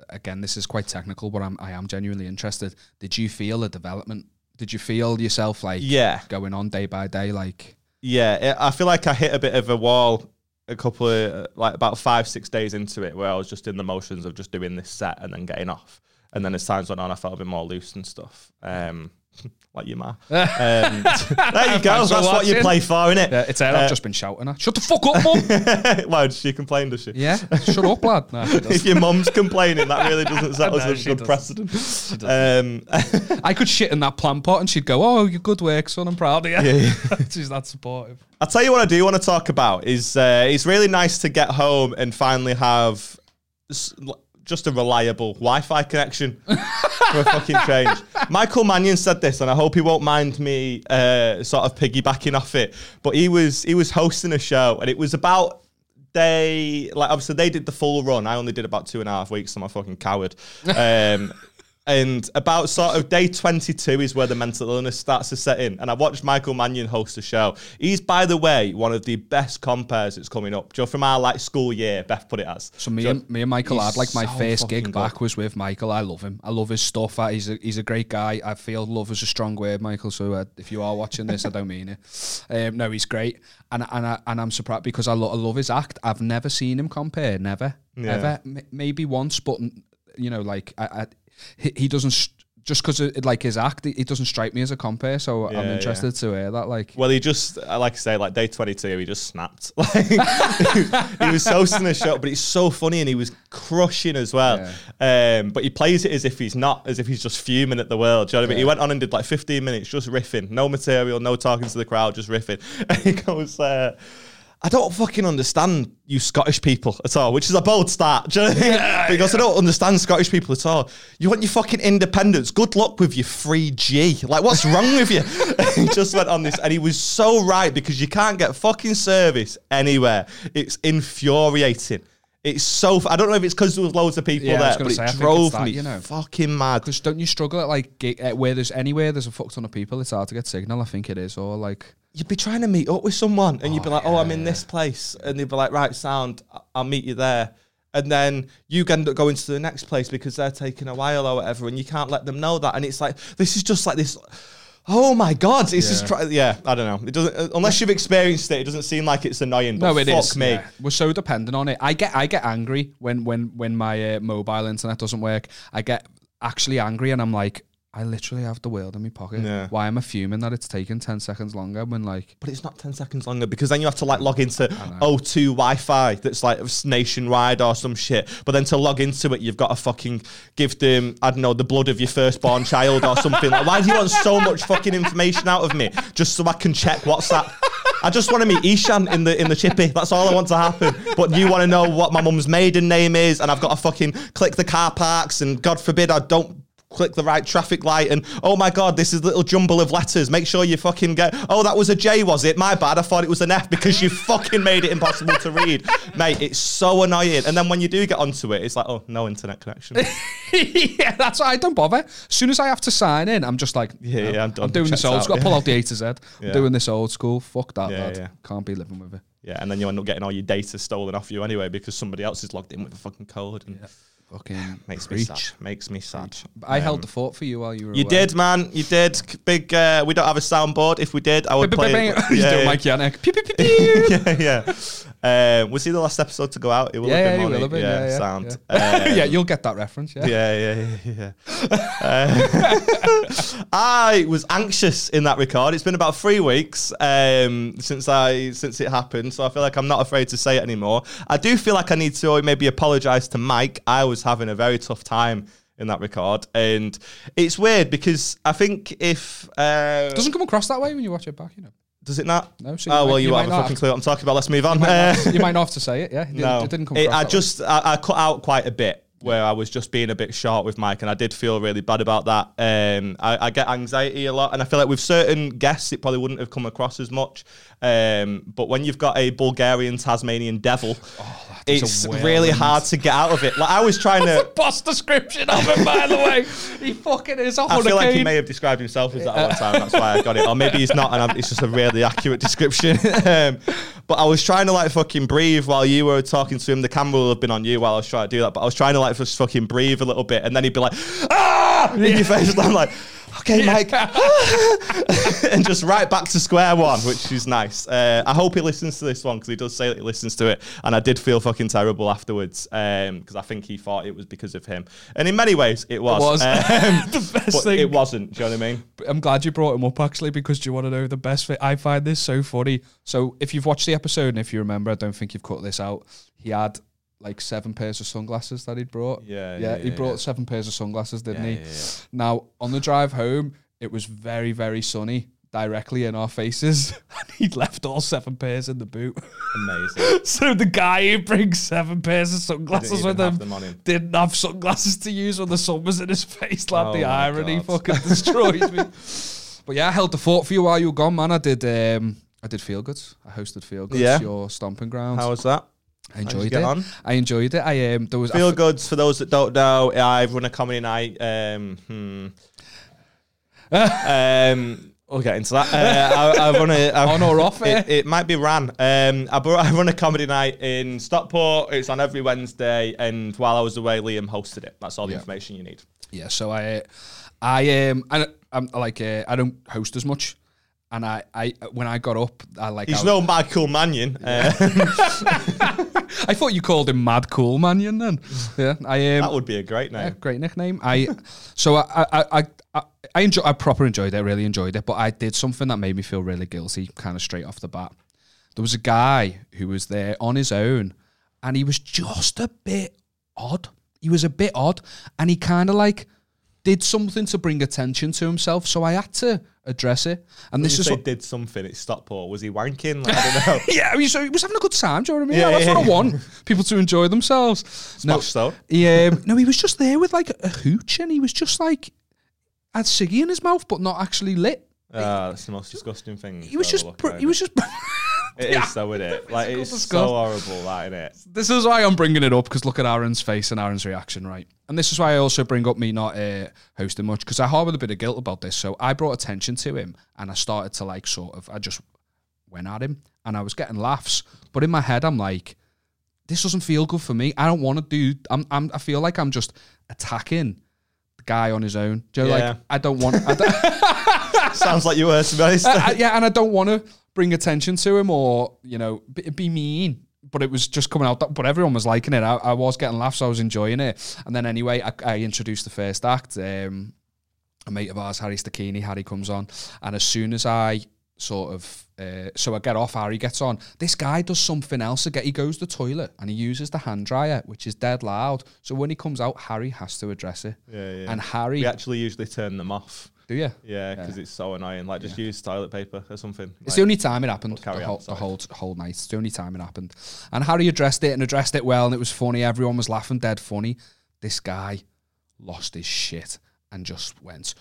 again, this is quite technical, but I'm I am genuinely interested. Did you feel a development? Did you feel yourself like yeah, going on day by day? Like yeah. I feel like I hit a bit of a wall a couple of like about five six days into it, where I was just in the motions of just doing this set and then getting off. And then as times went on, I felt a bit more loose and stuff. Um, like you, ma. Um, there you go. That's what you play for, innit? yeah, it's there. Uh, I've just been shouting at. Shut the fuck up, mum. Why does she complain? Does she? yeah, shut up, lad. No, If your mum's complaining, that really doesn't set us No, a good doesn't. precedent. Um, I could shit in that plant pot, and she'd go, "Oh, you good work, son. I'm proud of you." yeah. She's that supportive. I'll tell you what I do want to talk about is uh, it's really nice to get home and finally have just a reliable Wi-Fi connection for a fucking change. Michael Mannion said this, and I hope he won't mind me uh, sort of piggybacking off it. But he was he was hosting a show, and it was about they like obviously they did the full run. I only did about two and a half weeks. so I'm a fucking coward. Um, and about sort of day 22 is where the mental illness starts to set in. And I watched Michael Mannion host the show. He's, by the way, one of the best compares that's coming up. Joe, from our like school year, Beth put it as. So me and me and Michael had like my so first gig good. back was with Michael. I love him. I love his stuff. He's a he's a great guy. I feel love is a strong word, Michael. So uh, if you are watching this, I don't mean it. Um, no, he's great, and and I, and I'm surprised because I, lo- I love his act. I've never seen him compare. Never, Yeah. ever. M- maybe once, but you know, like I, I he, he doesn't. St- just because like his act, he doesn't strike me as a compare, so I'm Yeah, interested to hear that. Like, Well, he just, I like I say, like day 22, he just snapped. Like, he was the show, but it's so funny and he was crushing as well. Um, but he plays it as if he's not, as if he's just fuming at the world. Do you know what I mean? He went on and did like 15 minutes just riffing, no material, no talking to the crowd, just riffing. And he goes, uh, I don't fucking understand you Scottish people at all, which is a bold start. Do you know what I mean? because I don't understand Scottish people at all. You want your fucking independence. Good luck with your free G. Like, what's wrong with you? he just went on this, and he was so right because you can't get fucking service anywhere. It's infuriating. It's so. I don't know if it's because there was loads of people Yeah, I was there, gonna but say, I it think drove it's that, me you know. fucking mad. Because don't you struggle at like gig, uh, where there's anywhere there's a fuck ton of people, it's hard to get signal. I think it is, or like you'd be trying to meet up with someone and you'd be like, oh, I'm in this place. And they'd be like, right, sound, I- I'll meet you there. And then you end up going to the next place because they're taking a while or whatever, and you can't let them know that. And it's like, this is just like this. Oh my god! It's just try, yeah. I don't know. It doesn't uh, unless you've experienced it. It doesn't seem like it's annoying. But no, it fuck is. me. yeah. We're so dependent on it. I get I get angry when when when my uh, mobile internet doesn't work. I get actually angry, and I'm like, I literally have the world in my pocket. Yeah. Why am I fuming that it's taking ten seconds longer when like But it's not 10 seconds longer because then you have to like log into O2 Wi Fi that's like nationwide or some shit. But then to log into it, you've got to fucking give them, I don't know, the blood of your firstborn child or something. Like, why do you want so much fucking information out of me just so I can check WhatsApp? I just want to meet Ishan in the in the chippy. That's all I want to happen. But you want to know what my mum's maiden name is, and I've got to fucking click the car parks, and God forbid I don't click the right traffic light and oh my god this is a little jumble of letters make sure you fucking get oh that was a j was it my bad i thought it was an f because you fucking made it impossible to read mate it's so annoying and then when you do get onto it it's like oh no internet connection yeah, that's why I don't bother. As soon as I have to sign in, I'm just like, Yeah, no, yeah, I'm done. doing this old out, school. I yeah. pull out the A to Z. I'm Yeah. doing this old school. Fuck that, Yeah, lad. yeah. Can't be living with it. yeah and then you end up getting all your data stolen off you anyway because somebody else is logged in with a fucking code and Fucking makes me sad makes me sad I held Um, the fort for you while you were you away. did, man. You did. Big. Uh, we don't have a soundboard. If we did, I would play. bing, it. bing. He's Yeah, yeah, yeah. Um, was he the last episode to go out? It will Yeah, have been won't will have been. Yeah, yeah, sound. yeah. Um, yeah, you'll get that reference. Yeah. yeah, yeah, yeah, yeah. Uh, I was anxious in that record. It's been about three weeks um, since I since it happened, so I feel like I'm not afraid to say it anymore. I do feel like I need to maybe apologise to Mike. I was having a very tough time in that record, and it's weird because I think if uh, Doesn't come across that way when you watch it back, you know. Does it not? No, so oh might- well, you, you have a fucking clue what I'm talking about. Let's move on. You might, not, you might not have to say it. Yeah. It no, it didn't come It- across. I just I, I cut out quite a bit where I was just being a bit short with Mike, and I did feel really bad about that. Um, I, I get anxiety a lot, and I feel like with certain guests, it probably wouldn't have come across as much. Um, but when you've got a Bulgarian Tasmanian devil, a it's really hard to get out of it. Like I was trying to. Boss description of him, by the way. He fucking is I feel like he may have described himself as that one time. That's why I got it. Or maybe he's not, and I'm, it's just a really accurate description. um, but I was trying to like fucking breathe while you were talking to him. The camera will have been on you while I was trying to do that. But I was trying to like just fucking breathe a little bit, and then he'd be like, "Ah!" in your face. And I'm like, "Okay, Mike," and just right back to square one, which is nice. Uh, I hope he listens to this one because he does say that he listens to it, and I did feel fucking terrible afterwards because I think he thought it was because of him, and in many ways it was. It was. Um, the best but thing. it wasn't. Do you know what I mean? I'm glad you brought him up actually because do you want to know the best? I find this so funny. So if you've watched the episode and if you remember, I don't think you've cut this out. He had like seven pairs of sunglasses that he'd brought. Yeah, yeah. yeah, he yeah, brought yeah. seven pairs of sunglasses, didn't he? Now on the drive home, it was very very sunny. Directly in our faces, and he'd left all seven pairs in the boot. Amazing. so the guy who brings seven pairs of sunglasses with him him. didn't have sunglasses to use when the sun was in his face. Like Oh the irony God. fucking destroyed me. But yeah, I held the fort for you while you were gone, man. I did. Um, I did feel good. I hosted feel good. Yeah. your stomping grounds. How was that? I enjoyed it. on? I enjoyed it. I um, there was Feel goods for those that don't know. I've run a comedy night. Um, hmm. um, we'll get into that. Uh, I, I run a I, On or off? It, it might be ran. Um, I, I run a comedy night in Stockport. It's on every Wednesday, and while I was away, Liam hosted it. That's all the Yeah. information you need. Yeah, so I, I um, I, I'm like uh, I don't host as much, and I, I when I got up, I like He's I, no Michael Mannion. Uh, I thought you called him Mad Cool Manion then. Yeah, I um, that would be a great Yeah, name. great nickname. I so I I I I, I enjoy I proper enjoyed it. Really enjoyed it. But I did something that made me feel really guilty, kind of straight off the bat. There was a guy who was there on his own, and he was just a bit odd. He was a bit odd, and he kind of like did something to bring attention to himself. So I had to address it. And This this is what, did something at Stockport. Was he wanking? Like, I don't know. yeah, I mean, so he was having a good time. Do you know what I mean? Yeah, That's yeah, what I want. People to enjoy themselves. No, Smash though. he, um, no, he was just there with like a hooch, and he was just like had ciggy in his mouth, but not actually lit. Ah, that's the most disgusting thing. He was just, pr- he was just. It is though, isn't it? Like it's so horrible, that isn't it? this is why I'm bringing it up because look at Aaron's face and Aaron's reaction, right? And this is why I also bring up me not uh, hosting much because I harbour a bit of guilt about this. So I brought attention to him, and I started to like sort of, I just went at him, and I was getting laughs, but in my head I'm like, this doesn't feel good for me. I don't want to do. I'm, I'm. I feel like I'm just attacking the guy on his own. Do you know, Yeah. like I don't want. I don't, Sounds like you were to be honest. Yeah, and I don't want to bring attention to him or you know be, be mean. But it was just coming out. That, but everyone was liking it. I, I was getting laughs. I was enjoying it. And then anyway, I, I introduced the first act. Um, a mate of ours, Harry Stacchini, Harry comes on, and as soon as I sort of uh, so I get off, Harry gets on. This guy does something else again. He goes to the toilet and he uses the hand dryer, which is dead loud. So when he comes out, Harry has to address it. yeah, yeah. And Harry, we actually usually turn them off. Do you? Yeah, because it's so annoying. Like just use toilet paper or something. It's Like, the only time it happened. carry The on, whole, the whole whole night. It's the only time it happened. And Harry addressed it and addressed it well, and it was funny. Everyone was laughing, dead funny. This guy lost his shit and just went,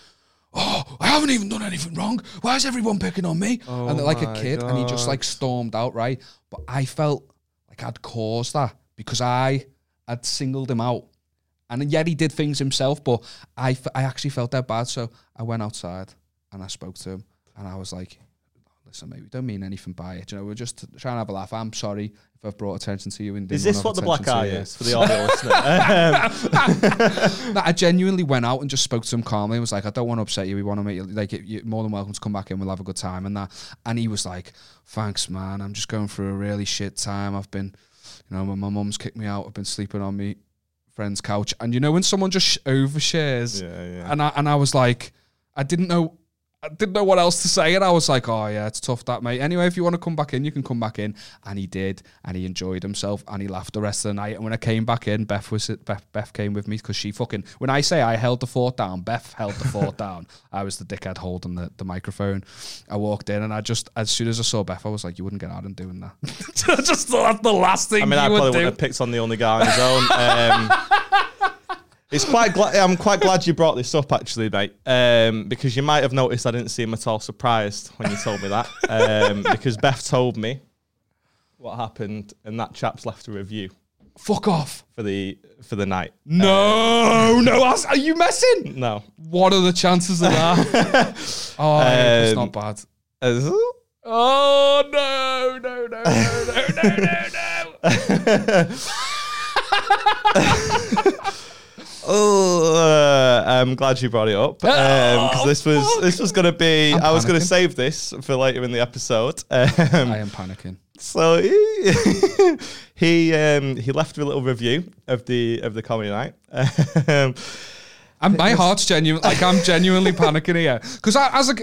"Oh, I haven't even done anything wrong. Why is everyone picking on me?" Oh and like a Oh my kid, and he just like stormed out. Right, but I felt like I'd caused that because I had singled him out. And yet he did things himself, but I, f- I actually felt that bad. So I went outside and I spoke to him and I was like, listen, mate, we don't mean anything by it. You know, we're just trying to have a laugh. I'm sorry if I've brought attention to you. And Is this what the black eye attention to you." is for the audio listener? No, I genuinely went out and just spoke to him calmly. and was like, I don't want to upset you. We want to make you like you're more than welcome to come back in. We'll have a good time and that. And he was like, Thanks, man. I'm just going through a really shit time. I've been, you know, my mum's kicked me out. I've been sleeping on me friend's couch. And you know when someone just sh- overshares, yeah, yeah. and I and I was like, I didn't know. I didn't know what else to say, and I was like, "Oh yeah, it's tough that mate." Anyway, if you want to come back in, you can come back in, and he did, and he enjoyed himself, and he laughed the rest of the night. And when I came back in, Beth was Beth, Beth came with me because she fucking. When I say I held the fort down, Beth held the fort down. I was the dickhead holding the, the microphone. I walked in, and I just as soon as I saw Beth, I was like, "You wouldn't get out and doing that." Just that's the last thing I mean, I probably do. wouldn't have picked on the only guy on his own. Um, It's quite. Gla- I'm quite glad you brought this up, actually, mate, um, because you might have noticed I didn't seem at all surprised when you told me that, um, because Beth told me what happened, and that chap's left a review Fuck off. for the for the night. No, no. Are are you messing? No, What are the chances of that? oh, it's Um, not bad. Uh, Oh no, no, no, no, no, no, no, no. Oh, uh, I'm glad you brought it up because Oh, this was fuck. this was going to be. I'm I was going to save this for later in the episode. Um, I am panicking. so he he, um, he left a little review of the of the comedy night. And my heart's genuine. Like I'm genuinely panicking here because as a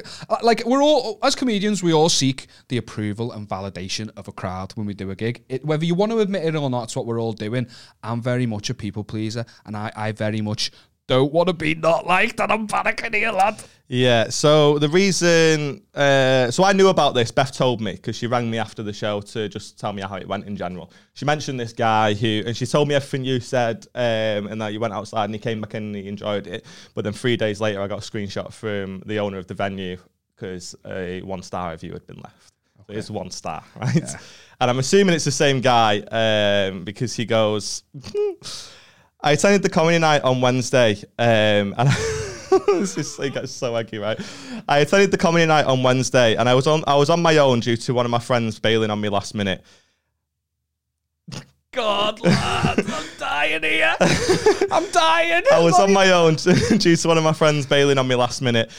like we're all as comedians, we all seek the approval and validation of a crowd when we do a gig. It, whether you want to admit it or not, it's what we're all doing. I'm very much a people pleaser, and I, I very much don't want to be not liked, and I'm panicking here, lad. Yeah. So the reason, uh, so I knew about this. Beth told me because she rang me after the show to just tell me how it went in general. She mentioned this guy who, and she told me everything you said, um, and that you went outside and he came back in and he enjoyed it. But then three days later, I got a screenshot from the owner of the venue because a one star review had been left. So it's one star, right? And I'm assuming it's the same guy um, because he goes. I attended the comedy night on Wednesday, um, and this is gets so eggy, right? I attended the comedy night on Wednesday, and I was on I was on my own due to one of my friends bailing on me last minute. God, lad, I'm dying here. I'm dying. I was on my own due to one of my friends bailing on me last minute.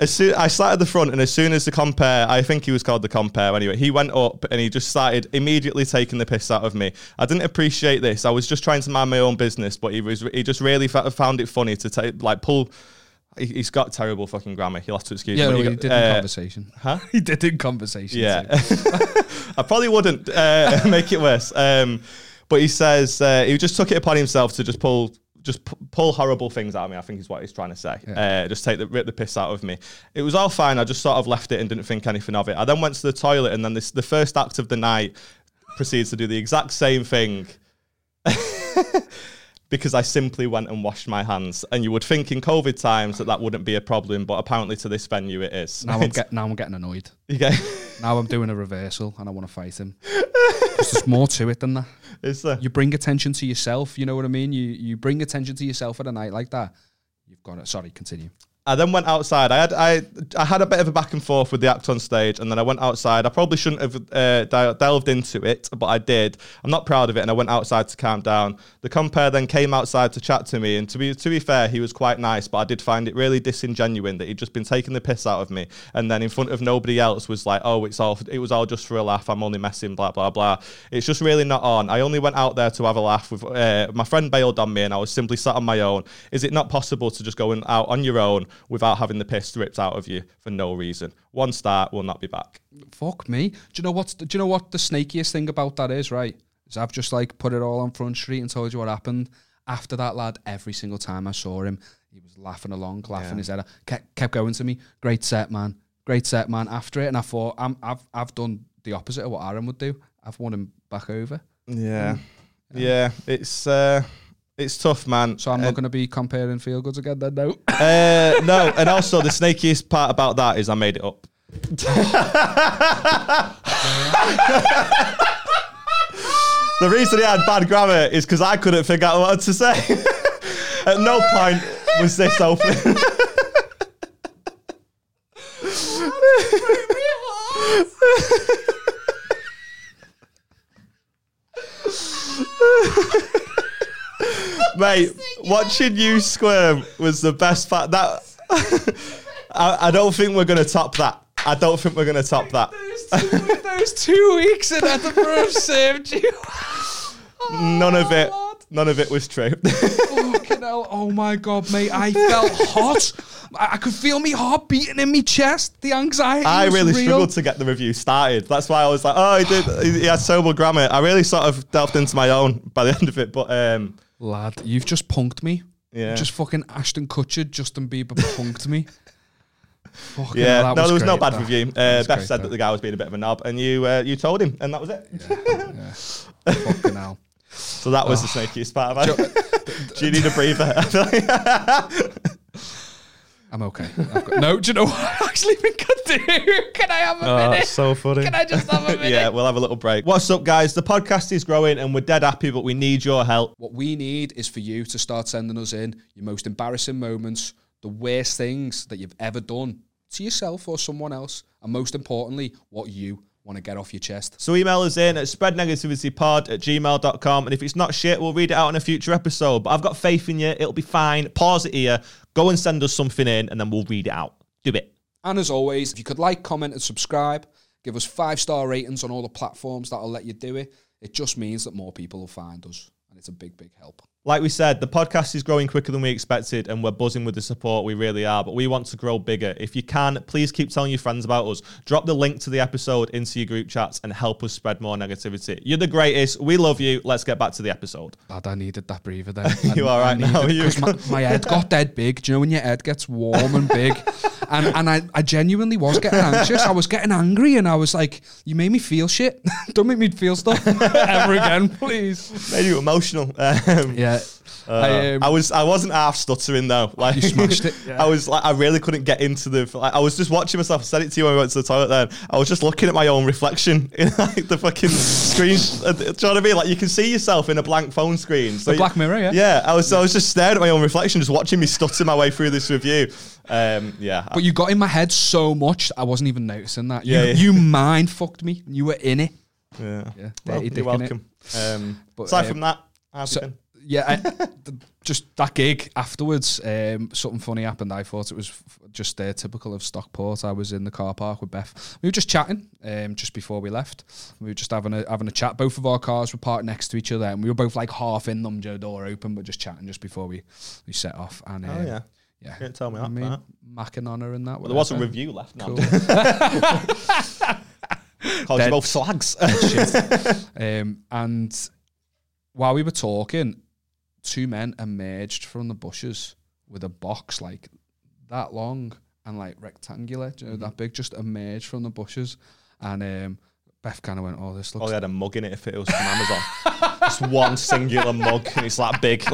As soon, I sat at the front, and as soon as the compare, I think he was called the compare anyway, he went up and he just started immediately taking the piss out of me. I didn't appreciate this. I was just trying to mind my own business, but he was he just really found it funny to take like pull. he- He's got terrible fucking grammar. He'll have to excuse Yeah, me. no, He did in uh, conversation. huh? He did in conversation. Yeah, I probably wouldn't uh, make it worse. Um, but he says uh, he just took it upon himself to just pull, just p- pull horrible things out of me. I think is what he's trying to say. Uh, just take the rip the piss out of me. It was all fine. I just sort of left it and didn't think anything of it. I then went to the toilet, and then this the first act of the night proceeds to do the exact same thing. Because I simply went and washed my hands, and you would think in COVID times that that wouldn't be a problem, but apparently to this venue it is. Now I'm, get, now I'm getting annoyed. You get- Now I'm doing a reversal and I want to fight him. there's more to it than that. It's uh, You bring attention to yourself. You know what I mean? You you bring attention to yourself at a night like that. You've got it. Sorry, continue. I then went outside. I had I I had a bit of a back and forth with the act on stage, and then I went outside. I probably shouldn't have uh, del- delved into it, but I did. I'm not proud of it, and I went outside to calm down. The compare then came outside to chat to me, and to be to be fair, he was quite nice, but I did find it really disingenuous that he'd just been taking the piss out of me, and then in front of nobody else was like, "Oh, it's all it was all just for a laugh. I'm only messing." Blah blah blah. It's just really not on. I only went out there to have a laugh with uh, my friend bailed on me, and I was simply sat on my own. Is it not possible to just go in, out on your own without having the piss ripped out of you for no reason? One star will not be back. Fuck me. Do you know what's the, do you know what the snakiest thing about that is, right? Is I've just like put it all on front street and told you what happened. After that lad, every single time I saw him, he was laughing along, laughing Yeah. his head off, kept, kept going to me. Great set, man. Great set, man. After it, and I thought I'm, I've I've done the opposite of what Aaron would do. I've won him back over. Yeah, yeah. It's uh, it's tough, man. So I'm not going to be comparing feel goods again. Then no. Uh, no, and also the snakiest part about that is I made it up. the reason he had bad grammar is because I couldn't figure out what to say. At no point was this open. Mate, watching you squirm was the best part. That I, I don't think we're gonna top that. I don't think we're gonna top that. those, two, those two weeks in Edinburgh have saved you. None of it. None of it was true. Fucking hell. Oh my god, mate. I felt hot. I, I could feel me heart beating in my chest. The anxiety. I was really real. struggled to get the review started. That's why I was like, oh, he did. He, he had terrible grammar. I really sort of delved into my own by the end of it. But um, Lad, you've just punked me. yeah, Just fucking Ashton Kutcher, Justin Bieber punked me. Fucking yeah. hell, no, there was no bad that. review. Uh, Beth great, said that the guy was being a bit of a knob, and you uh, you told him, and that was it. Yeah. Fucking hell. So that was the snakiest part of it. Do you need a breather? I feel like- I'm okay. I've got, no, do you know what I actually think I do? Can I have a Oh, minute? it's so funny. Can I just have a minute? yeah, we'll have a little break. What's up, guys? The podcast is growing and we're dead happy, but we need your help. What we need is for you to start sending us in your most embarrassing moments, the worst things that you've ever done to yourself or someone else, and most importantly, what you want to get off your chest. So email us in at spreadnegativitypod at gmail.com. And if it's not shit, we'll read it out in a future episode. But I've got faith in you. It'll be fine. Pause it here. Go and send us something in and then we'll read it out. Do it. And as always, if you could like, comment, and subscribe, give us five star ratings on all the platforms that'll let you do it. It just means that more people will find us, and it's a big, big help. Like we said, the podcast is growing quicker than we expected, and we're buzzing with the support. We really are, but we want to grow bigger. If you can, please keep telling your friends about us. Drop the link to the episode into your group chats and help us spread more negativity. You're the greatest. We love you. Let's get back to the episode. Lad, I needed that breather then. You all right now? Because my, my head got dead big. Do you know when your head gets warm and big? and and I, I genuinely was getting anxious. I was getting angry and I was like, you made me feel shit. Don't make me feel stuff ever again, please. Made you emotional. Um, Yeah. Uh, I, um, I was I wasn't half stuttering though. Like You smashed it, yeah. I was like I really couldn't get into the. Like, I was just watching myself. I said it to you when we went to the toilet. Then I was just looking at my own reflection in like the fucking screen. Uh, Do you know what I mean? Like you can see yourself in a blank phone screen. So The Black Mirror, yeah. Yeah, I was I was just staring at my own reflection, just watching me stutter my way through this review. Um, yeah, But you got in my head so much, I wasn't even noticing that. Yeah, you, yeah. you mind fucked me. You were in it. yeah. Yeah, Well, you're welcome. Um, But, aside uh, from that, how's so- it been? Yeah, I, th- just that gig afterwards, um, something funny happened. I thought it was f- just uh, typical of Stockport. I was in the car park with Beth. We were just chatting um, just before we left. We were just having a having a chat. Both of our cars were parked next to each other, and we were both like half in them, Joe door open, but just chatting just before we we set off. And Oh um, yeah, yeah, you didn't tell me I that. mean, part. macking on her and that. Well, there was a review left. Now. Cool. Called you both slags. Um, and while we were talking, two men emerged from the bushes with a box like that long and like rectangular, you know, Mm-hmm. that big, just emerged from the bushes. And um, Beth kind of went, "Oh, this looks." Oh, looks." they had a mug in it if it was from Amazon. Just one singular mug, and it's that big.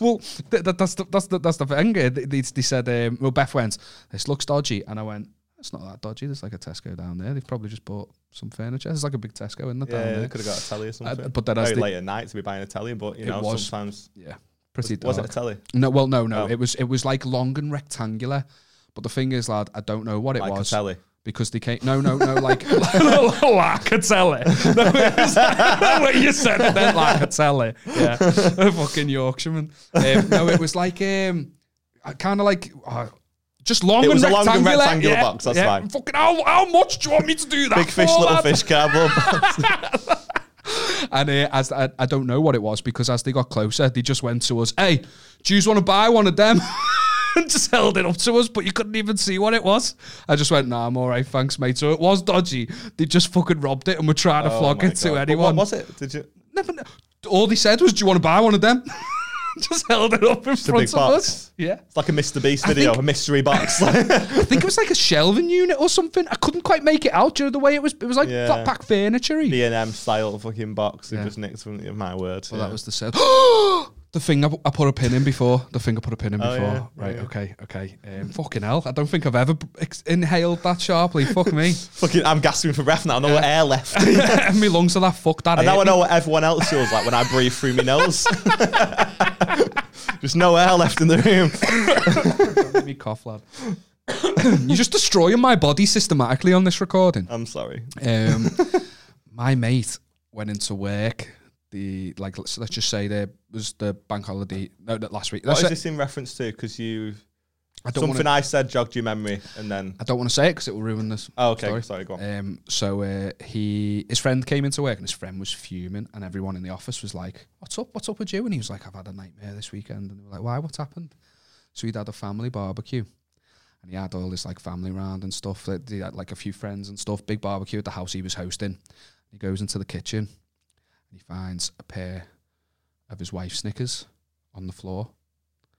Well, th- th- that's the, that's the, that's the thing. Uh, They, they, they said, um, "Well, Beth went, this looks dodgy," and I went. It's not that dodgy. There's like a Tesco down there. They've probably just bought some furniture. There's like a big Tesco in there down yeah, there. could have got a telly or something. but then as very they- late at night to be buying a telly, but you It know, was. sometimes Yeah, pretty was, was it a telly? No, well, no, no. Oh. It was it was like long and rectangular. But the thing is, lad, I don't know what it Like a was telly. because they came. No, no, no. Like like a telly. No, it was when you said it, then like a telly. Yeah, a fucking Yorkshireman. Um, no, it was like um, kind of like. Uh, just long It and was a long and rectangular, yeah, box, that's yeah. fine. Fucking how, how much do you want me to do that? Big fish, for, little lad? fish cardboard. box. And uh, as I, I don't know what it was because as they got closer, they just went to us. Hey, do you want to buy one of them? and just held it up to us, but you couldn't even see what it was. I just went, "Nah, I'm all right, thanks, mate." So it was dodgy. They just fucking robbed it and were trying to Oh flog it to God. But anyone. What was it? Did you? Never. All they said was, "Do you want to buy one of them?" just held it up in a front big of box. us. Yeah. It's like a Mr. Beast video, think- a mystery box. I think it was like a shelving unit or something. I couldn't quite make it out. Do you know the way it was? It was like Yeah. flat pack furniture. B and M style fucking box. They Yeah. just nicked from my word. Well, yeah. that was the set. the thing I, I put a pin in before. The thing I put a pin in Oh, before. yeah, right. yeah. Okay. Okay. Um, fucking hell. I don't think I've ever ex- inhaled that sharply. Fuck me. fucking. I'm gasping for breath now. No air left. and My lungs are that fucked. that. And now hurt I know what everyone else feels like when I breathe through my nose. Just no air left in the room. Let me cough, lad. You're just destroying my body systematically on this recording. I'm sorry. Um, my mate went into work. The like, let's, let's just say there was the bank holiday. No, that last week. What Let's is say- this in reference to? Because you I don't something wanna, I said jogged your memory, and then I don't want to say it because it will ruin this. oh, okay, Sorry. sorry, go on. Um, so uh, he, his friend came into work and his friend was fuming, and everyone in the office was like, "What's up? What's up with you?" And he was like, "I've had a nightmare this weekend." And they were like, "Why? What's happened?" So he'd had a family barbecue, and he had all this like family round and stuff. Like, He had like a few friends and stuff. Big barbecue at the house he was hosting. He goes into the kitchen, and he finds a pair of his wife's Snickers on the floor.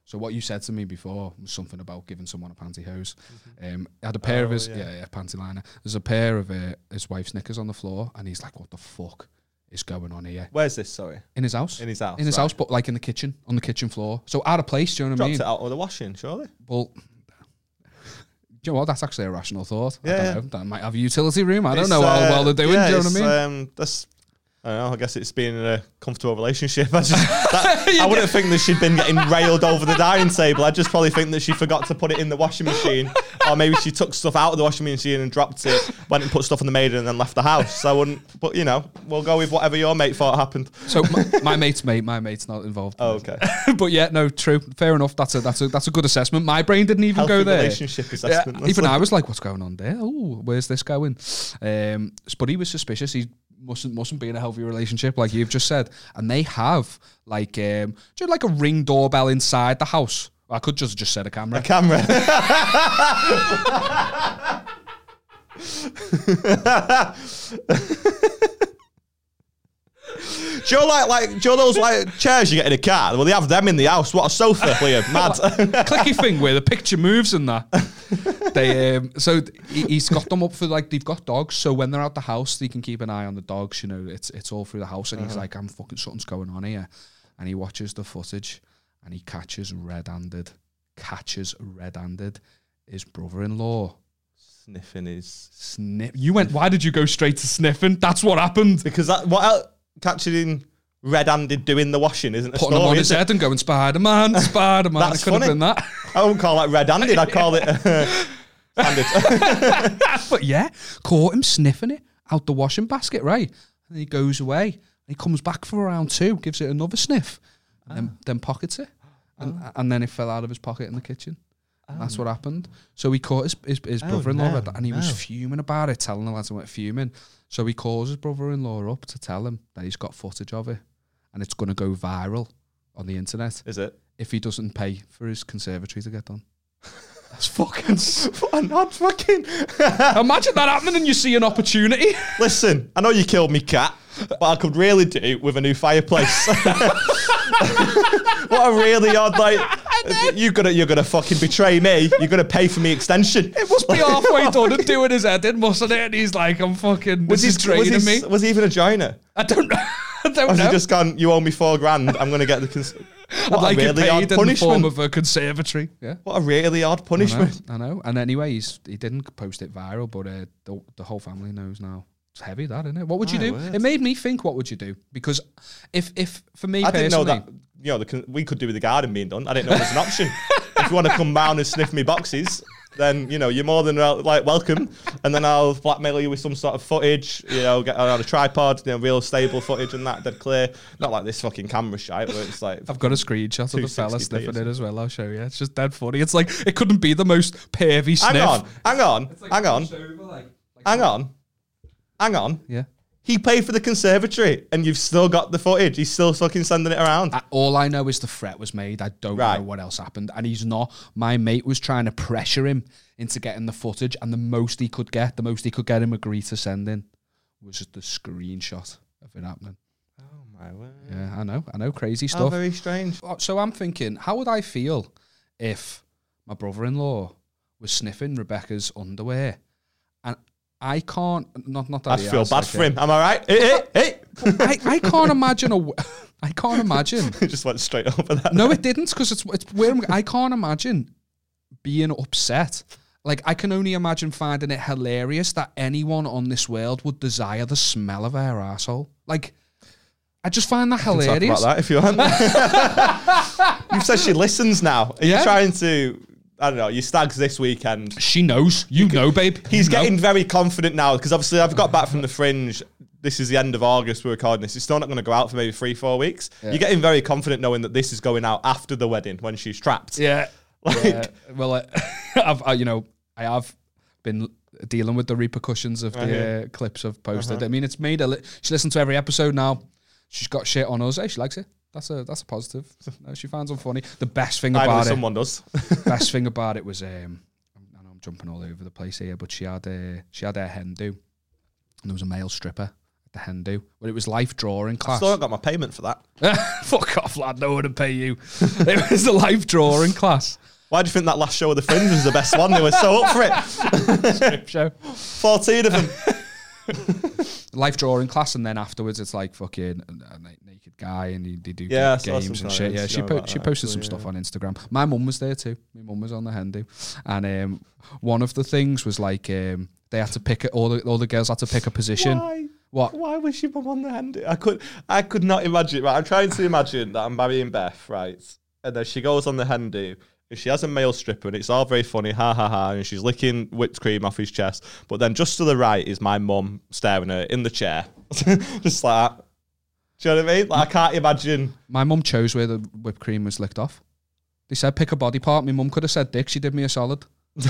So what you said to me before was something about giving someone a pantyhose. Um, he had a pair of Oh, his yeah. yeah. yeah panty liner. There's a pair of uh, his wife's knickers on the floor, and he's like, "What the fuck is going on here Where's this? Sorry, in his house. in his house. in his right. house, but like in the kitchen, on the kitchen floor. So out of place. Do you know what I Dropped mean? it out of the washing, surely. Well, do you know what? That's actually a rational thought. I Yeah, don't yeah. know. That might have a utility room. I don't It's, know how uh, well they're doing. yeah, do you know what I mean? Um, that's, I don't know. I guess it's been a comfortable relationship. I just, that, I wouldn't think that she'd been getting railed over the dining table. I just probably think that she forgot to put it in the washing machine, or maybe she took stuff out of the washing machine and dropped it, went and put stuff in the maiden, and then left the house. So I wouldn't. But you know, we'll go with whatever your mate thought happened. So my, my mate's mate, my mate's not involved. in Oh, okay. but yeah, no, true, fair enough. That's a that's a that's a good assessment. My brain didn't even Healthy go there. relationship Yeah, assessment. That's even like- I was like, "What's going on there? Oh, where's this going?" Um, but he was suspicious. He mustn't mustn't be in a healthy relationship, like you've just said. And they have like um, do you like a ring doorbell inside the house. I could just just set a camera. a camera. Know, like, like, know those like chairs you get in a car? Well, they have them in the house. What a sofa, Liam. Mad. clicky thing where the picture moves and that. they um, so he, he's got them up for like they've got dogs, so when they're out the house, they can keep an eye on the dogs. You know, it's it's all through the house, and he's like, "I'm fucking something's going on here," and he watches the footage, and he catches red-handed, catches red-handed his brother-in-law. Sniffing is Sniff. You went. Why did you go straight to sniffing? That's what happened. because that what else, catching him red-handed doing the washing isn't a Putting him story, on is his it? head and going Spider-Man, Spider-Man. That's it could have funny. been that. I wouldn't call that red-handed. I'd call it uh, standard. But yeah, caught him sniffing it out the washing basket, right? And he goes away. He comes back for round two, gives it another sniff, and then, then pockets it. And, and then it fell out of his pocket in the kitchen. And That's what oh. happened. So he caught his, his, his Oh, brother-in-law no, and he was fuming about it, telling the lads he went fuming. So he calls his brother-in-law up to tell him that he's got footage of it, and it's going to go viral on the internet Is it? if he doesn't pay for his conservatory to get done. That's fucking. s- What a nod, fucking. Imagine that happening, and you see an opportunity. Listen, I know you killed me cat, but I could really do with a new fireplace. what a really odd like. You're gonna you're gonna fucking betray me. You're gonna pay for me extension. It must be halfway done and doing his head in, mustn't it? And he's like, I'm fucking, this is was, draining his- me. was he even a joiner? I don't know. I don't has know. he just gone? You owe me four grand. I'm gonna get the. Cons- I'd what like a really odd punishment. form of a conservatory. Yeah. what a really odd I know, punishment. I know. And anyway, he's, he didn't post it viral, but uh, the, the whole family knows now. It's heavy, that, isn't it? What would you My do? word. It made me think, what would you do? Because if, if for me I didn't know personally, that. You know, the, we could do with the garden being done. I didn't know it was an option. if you want to come round and sniff me boxes, then you know you're more than like welcome. And then I'll blackmail you with some sort of footage. You know, get on a tripod, you know, real stable footage and that dead clear. Not like this fucking camera shite where it's like. I've got a screenshot of the fella sniffing it as well. I'll show you. It's just dead funny. It's like it couldn't be the most pervy sniff. Hang on, hang on, hang on, hang on, hang on. Yeah. He paid for the conservatory, and you've still got the footage. He's still fucking sending it around. I- all I know is the threat was made. I don't Right. know what else happened. And he's not. My mate was trying to pressure him into getting the footage, and the most he could get, the most he could get him agree to send in, was just the screenshot of it happening. oh my word! Yeah, I know. I know. Crazy How stuff. very strange. Uh, So I'm thinking, how would I feel if my brother-in-law was sniffing Rebecca's underwear, and I can't. Not not that I feel bad like, for him. Am I right? Hey, hey, hey. I, I can't imagine a. w- I can't imagine. It just went straight over that. No, it didn't because it's it's where I'm, I can't imagine being upset. Like I can only imagine finding it hilarious that anyone on this world would desire the smell of our asshole. Like I just find that hilarious. about that if you want. You've said she listens now. Are Yeah. you trying to? I don't know. You stags this weekend. She knows. You know, babe. He's You know. getting very confident now because obviously I've got back from the fringe. This is the end of August. We're recording this. It's still not going to go out for maybe three, four weeks. You're getting very confident knowing that this is going out after the wedding when she's trapped. Yeah. Like- yeah. Well, uh, I've I, you know I have been dealing with the repercussions of the uh, clips I've posted. I mean, it's made a. Li- she listens to every episode now. She's got shit on us. Hey, she likes it. That's a that's a positive. No, she finds them funny. The best thing Finally, about it, someone does. best thing about it was um, I know I'm jumping all over the place here, but she had a she had a hen do, and there was a male stripper at the hen do. But it was life drawing class. I Still got my payment for that. Fuck off, lad. No one to pay you. it was the life drawing class. Why do you think that last show of the Fringe was the best one? They were so up for it. Strip show. 14 of them. life drawing class, and then afterwards it's like fucking a, a guy, and they, they do Yeah, games and shit. Yeah, she po- she posted some actually, stuff yeah. on Instagram. My mum was there too. My mum was on the hen do, and um, one of the things was like um, they had to pick it. All the all the girls had to pick a position. Why? What? Why was your mum on the hand? I could, I could not imagine. Right, I'm trying to imagine that I'm marrying Beth, right? And then she goes on the. And she has a male stripper, and it's all very funny, ha ha ha. And she's licking whipped cream off his chest. But then just to the right is my mum staring at her in the chair, just like that. Do you know what I mean? Like I can't imagine. My mum chose where the whipped cream was licked off. They said pick a body part. My mum could have said dick. She did me a solid.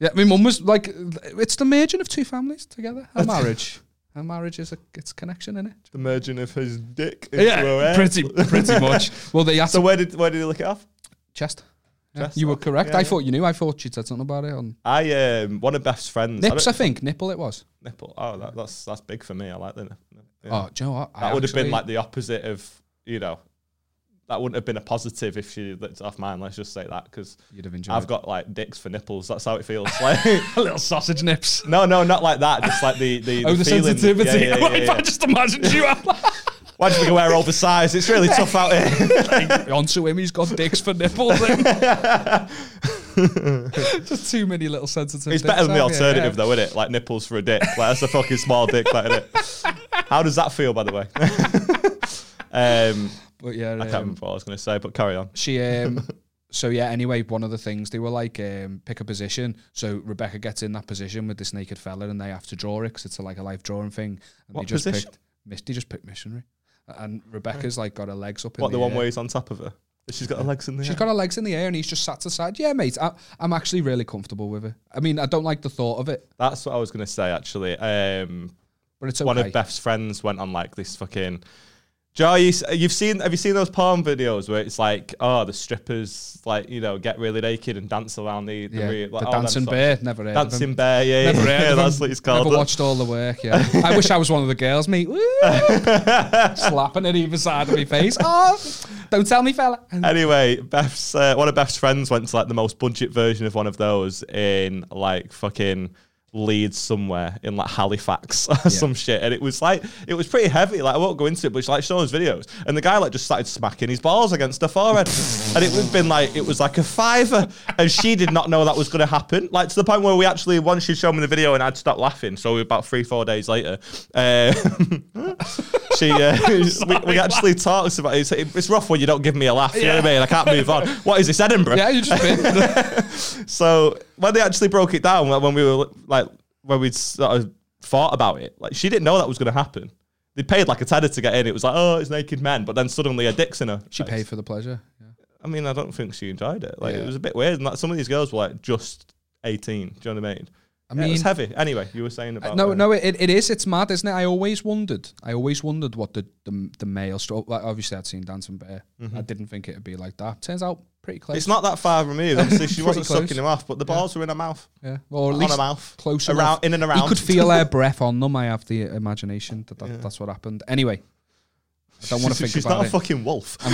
yeah, my mum was like, it's the merging of two families together. A marriage. A marriage is a it's connection in it. The merging of his dick into her pretty pretty much. Well, they had So to where did where did he lick it off? chest. You were correct. Yeah, I yeah. thought you knew. I thought she'd said something about it on I um one of Beth's friends. I nips. don't- I think nipple. It was. nipple. Oh, that, that's that's big for me. I like the. yeah. Oh, do you know what? I that would have been like the opposite of you know. That wouldn't have been a positive if she licked it off mine. Let's just say that because you'd have enjoyed. I've got like dicks for nipples. That's how it feels. Like little sausage nips. no, no, not like that. Just like the the, Oh, the, feeling. sensitivity. Yeah, yeah, yeah, yeah. I just imagined you. Why do we go wear oversized? It's really tough out here. Onto him, he's got dicks for nipples. Just too many little sensitive. It's better than the alternative, yeah. though, isn't it? Like nipples for a dick. Like that's a fucking small dick, like, isn't it? How does that feel, by the way? um, But yeah, I can't um, remember what I was going to say, but carry on. she. Um, so yeah. Anyway, one of the things they were like, um, pick a position. So Rebecca gets in that position with this naked fella, and they have to draw it because it's a, like a life drawing thing. And What they just position? picked. Misty just picked missionary, and Rebecca's like got her legs up. What in the the one air. where he's on top of her? She's got her legs in the She's air. got her legs in the air and he's just sat to the side. Yeah, mate, I, I'm actually really comfortable with it. I mean, I don't like the thought of it, That's what I was going to say, actually. Um, but it's okay. One of Beth's friends went on like this fucking. Joe, you, you've seen? Have you seen those porn videos where it's like, oh, the strippers like you know get really naked and dance around the the, yeah, re- like, all them dancing bear. Never heard. Dancing bear, yeah, yeah, Never heard yeah of that's what it's called. Never watched all the work. Yeah, I wish I was one of the girls, mate. Slapping at either side of my face. Oh, don't tell me, fella. Anyway, Beth's uh, one of Beth's friends went to like the most budget version of one of those in like fucking Leeds somewhere in like Halifax or some shit, and it was like it was pretty heavy. Like I won't go into it, but it's like showing us videos, and the guy like just started smacking his balls against her forehead, and it was been like it was like a fiver, and she did not know that was going to happen. Like to the point where we actually once she showed me the video and I'd stopped laughing, so about three four days later, uh, she uh, we, we actually talked about it. It's, it's rough when you don't give me a laugh. You know what I mean? I can't move on. What is this, Edinburgh? Yeah, you just been. So when they actually broke it down, when we were like when we sort of thought about it, like she didn't know that was going to happen. They paid like a tenner to get in. It was like, oh, it's naked men, but then suddenly a dick's in her. she face. paid for the pleasure. Yeah. I mean, I don't think she enjoyed it. Like Yeah. it was a bit weird. And like, some of these girls were like just eighteen. Do you know what I mean? I Yeah, it was mean- heavy. Anyway, you were saying about No, uh, no, it, it is. It's mad, isn't it? I always wondered. I always wondered what the the, the male stroke. Like obviously, I'd seen Dancing Bear. I didn't think it'd be like that. Turns out pretty close. Mm-hmm. It's not that far from removed. Obviously, she wasn't close. sucking him off, but the balls were in her mouth. Yeah, or at on her mouth, close around, enough. in and around. You could feel her breath on them. I have the imagination that, that that's what happened. Anyway, I don't want to think She's about not a it. fucking wolf.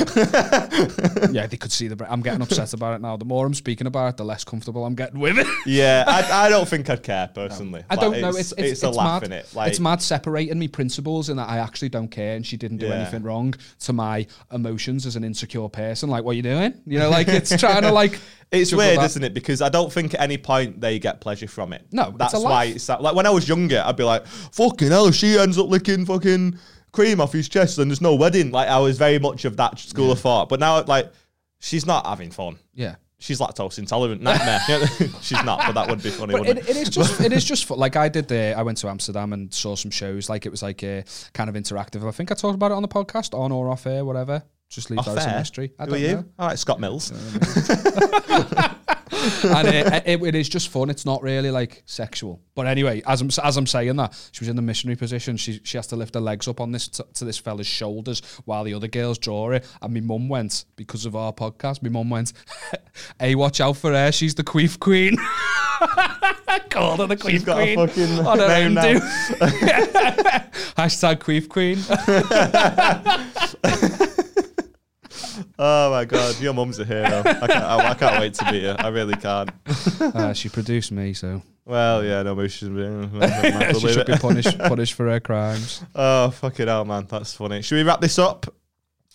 yeah, they could see the. I'm getting upset about it now. The more I'm speaking about it, the less comfortable I'm getting with it. yeah, I, I don't think I'd care personally. I Like, don't know. It's it's, it's a laugh mad. in it. Like it's mad separating me principles in that I actually don't care and she didn't do Yeah. anything wrong to my emotions as an insecure person. Like, what are you doing? You know, like it's trying to like. It's weird, isn't it? Because I don't think at any point they get pleasure from it. No, it's that's why it's that, like when I was younger, I'd be like, "Fucking hell!" She ends up licking fucking cream off his chest, and there's no wedding. Like I was very much of that school of thought. But now, like, she's not having fun. Yeah. She's lactose intolerant. Nightmare. she's not, but that would be funny. But wouldn't it, it is just it is just fun. like I did the I went to Amsterdam and saw some shows like it was like a kind of interactive. I think I talked about it on the podcast on or off air, whatever. Just leave Off that as a mystery. I Who don't are you? know. All right, Scott Mills. and it, it, it is just fun. It's not really like sexual. But anyway, as I'm as I'm saying that, she was in the missionary position. She she has to lift her legs up on this t- to this fella's shoulders while the other girls draw it. And my mum went because of our podcast. My mum went, "Hey, watch out for her. She's the queef queen." Called her the queef She's got a queen. fucking on her name now. Hashtag queef queen. Oh my god, your mum's a hero. I can't, I, I can't wait to meet her. I really can't. Uh, she produced me, so Well, yeah, no, maybe she should be. she should be punished punished for her crimes. Oh, fucking hell, man. That's funny. Should we wrap this up?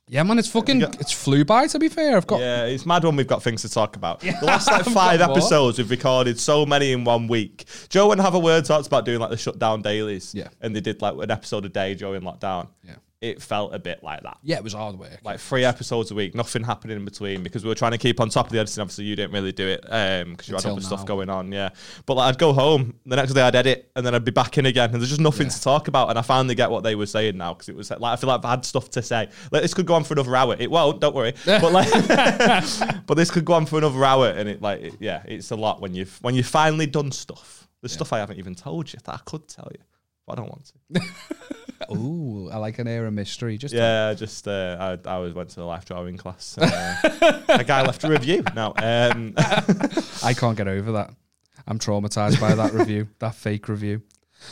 Yeah, man, it's fucking got- it's flew by. To be fair, I've got Yeah, it's mad when we've got things to talk about. The last like five episodes, we've recorded so many in one week. Joe and Have a Word talked about doing like the shutdown dailies. Yeah. And they did like an episode a day during lockdown. Yeah. It felt a bit like that. yeah, it was hard work. Like three episodes a week, nothing happening in between because we were trying to keep on top of the editing. Obviously, you didn't really do it um, because you had other stuff going on. Yeah, but like I'd go home the next day, I'd edit, and then I'd be back in again, and there's just nothing Yeah. to talk about. And I finally get what they were saying now because it was like I feel like I've had stuff to say. Like this could go on for another hour. It won't, don't worry. but like, but this could go on for another hour, and it like it- yeah, it's a lot when you've when you've finally done stuff. There's stuff I haven't even told you that I could tell you, but I don't want to. Ooh, I like an air of mystery. Just Yeah, just uh, I, I was went to the life drawing class. Uh, a guy left a review. No, um, I can't get over that. I'm traumatized by that review, that fake review.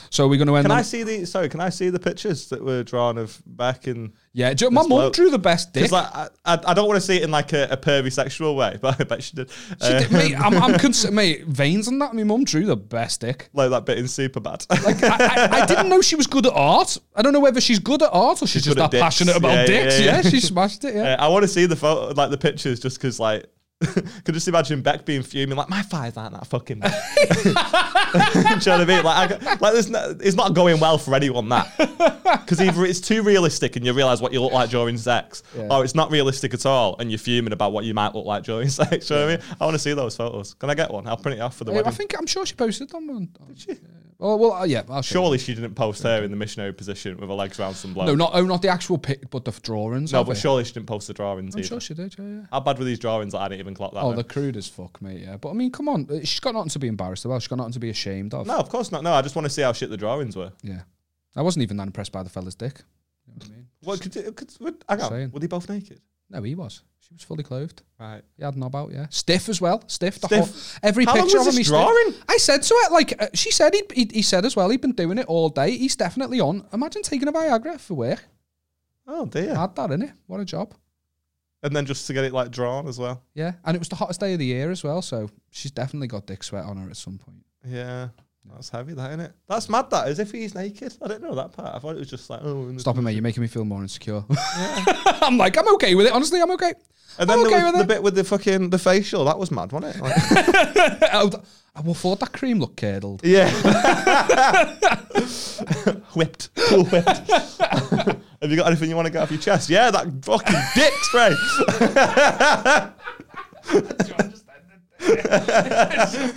So we're going to end. can on, I see the sorry? Can I see the pictures that were drawn of Beck and? yeah, you- my mum drew the best dick. Like I, I, don't want to see it in like a, a pervy sexual way, but I bet she did. She Uh, did- mate, I'm, I'm cons- mate, veins and that. My mum drew the best dick. like that bit in Superbad. Like I, I, I didn't know she was good at art. I don't know whether she's good at art or she's, She's just that passionate about yeah, dicks. yeah, Yeah, yeah. she smashed it. Yeah. Uh, I want to see the photo, like the pictures, just because like. could just imagine Beck being fuming, like my thighs aren't that fucking. big." Do you know what I mean? Like, I, like there's no, it's not going well for anyone that because either it's too realistic and you realize what you look like during sex, Yeah. or it's not realistic at all and you're fuming about what you might look like during sex. Do you know what I mean? I want to see those photos. Can I get one? I'll print it off for the Hey, I think I'm sure she posted them. On, Did she? Well, well, uh, yeah. I'll. Surely she didn't post her in the missionary position with her legs around some bloke. No, not oh, not the actual pic, but the drawings. No, of but it. surely she didn't post the drawings I'm either. sure she did. Yeah, yeah. How bad were these drawings that I didn't even clock that? Oh, the they're crude as fuck, mate. Yeah, but I mean, come on, uh, she's got nothing to be embarrassed about. She's got nothing to be ashamed of. No, of course not. No, I just want to see how shit the drawings were. Yeah, I wasn't even that impressed by the fella's dick. You know what I mean? What could, could would, hang on, Saying. were they both naked? No, he was. She was fully clothed. Right. He had knob out. Yeah, stiff as well. Stiff. The Stiff. Whole, every How picture was of him. he's stiff. drawing? I said to her, like uh, she said, he, he he said as well. He'd been doing it all day. He's definitely on. Imagine taking a Viagra for work. Oh dear. Had that in it. What a job. And then just to get it like drawn as well. Yeah, and it was the hottest day of the year as well. So she's definitely got dick sweat on her at some point. Yeah. That's heavy, that isn't it? That's mad. That as if he's naked. I didn't know that part. I thought it was just like oh. in Stop it, mate. You're making me feel more insecure. I'm like, I'm okay with it. Honestly, I'm okay. And then I'm there okay was the it. bit with the fucking the facial. That was mad, wasn't it? Like, I I thought that cream looked curdled. yeah. whipped. Cool whipped. Have you got anything you want to get off your chest? Yeah, that fucking dick spray.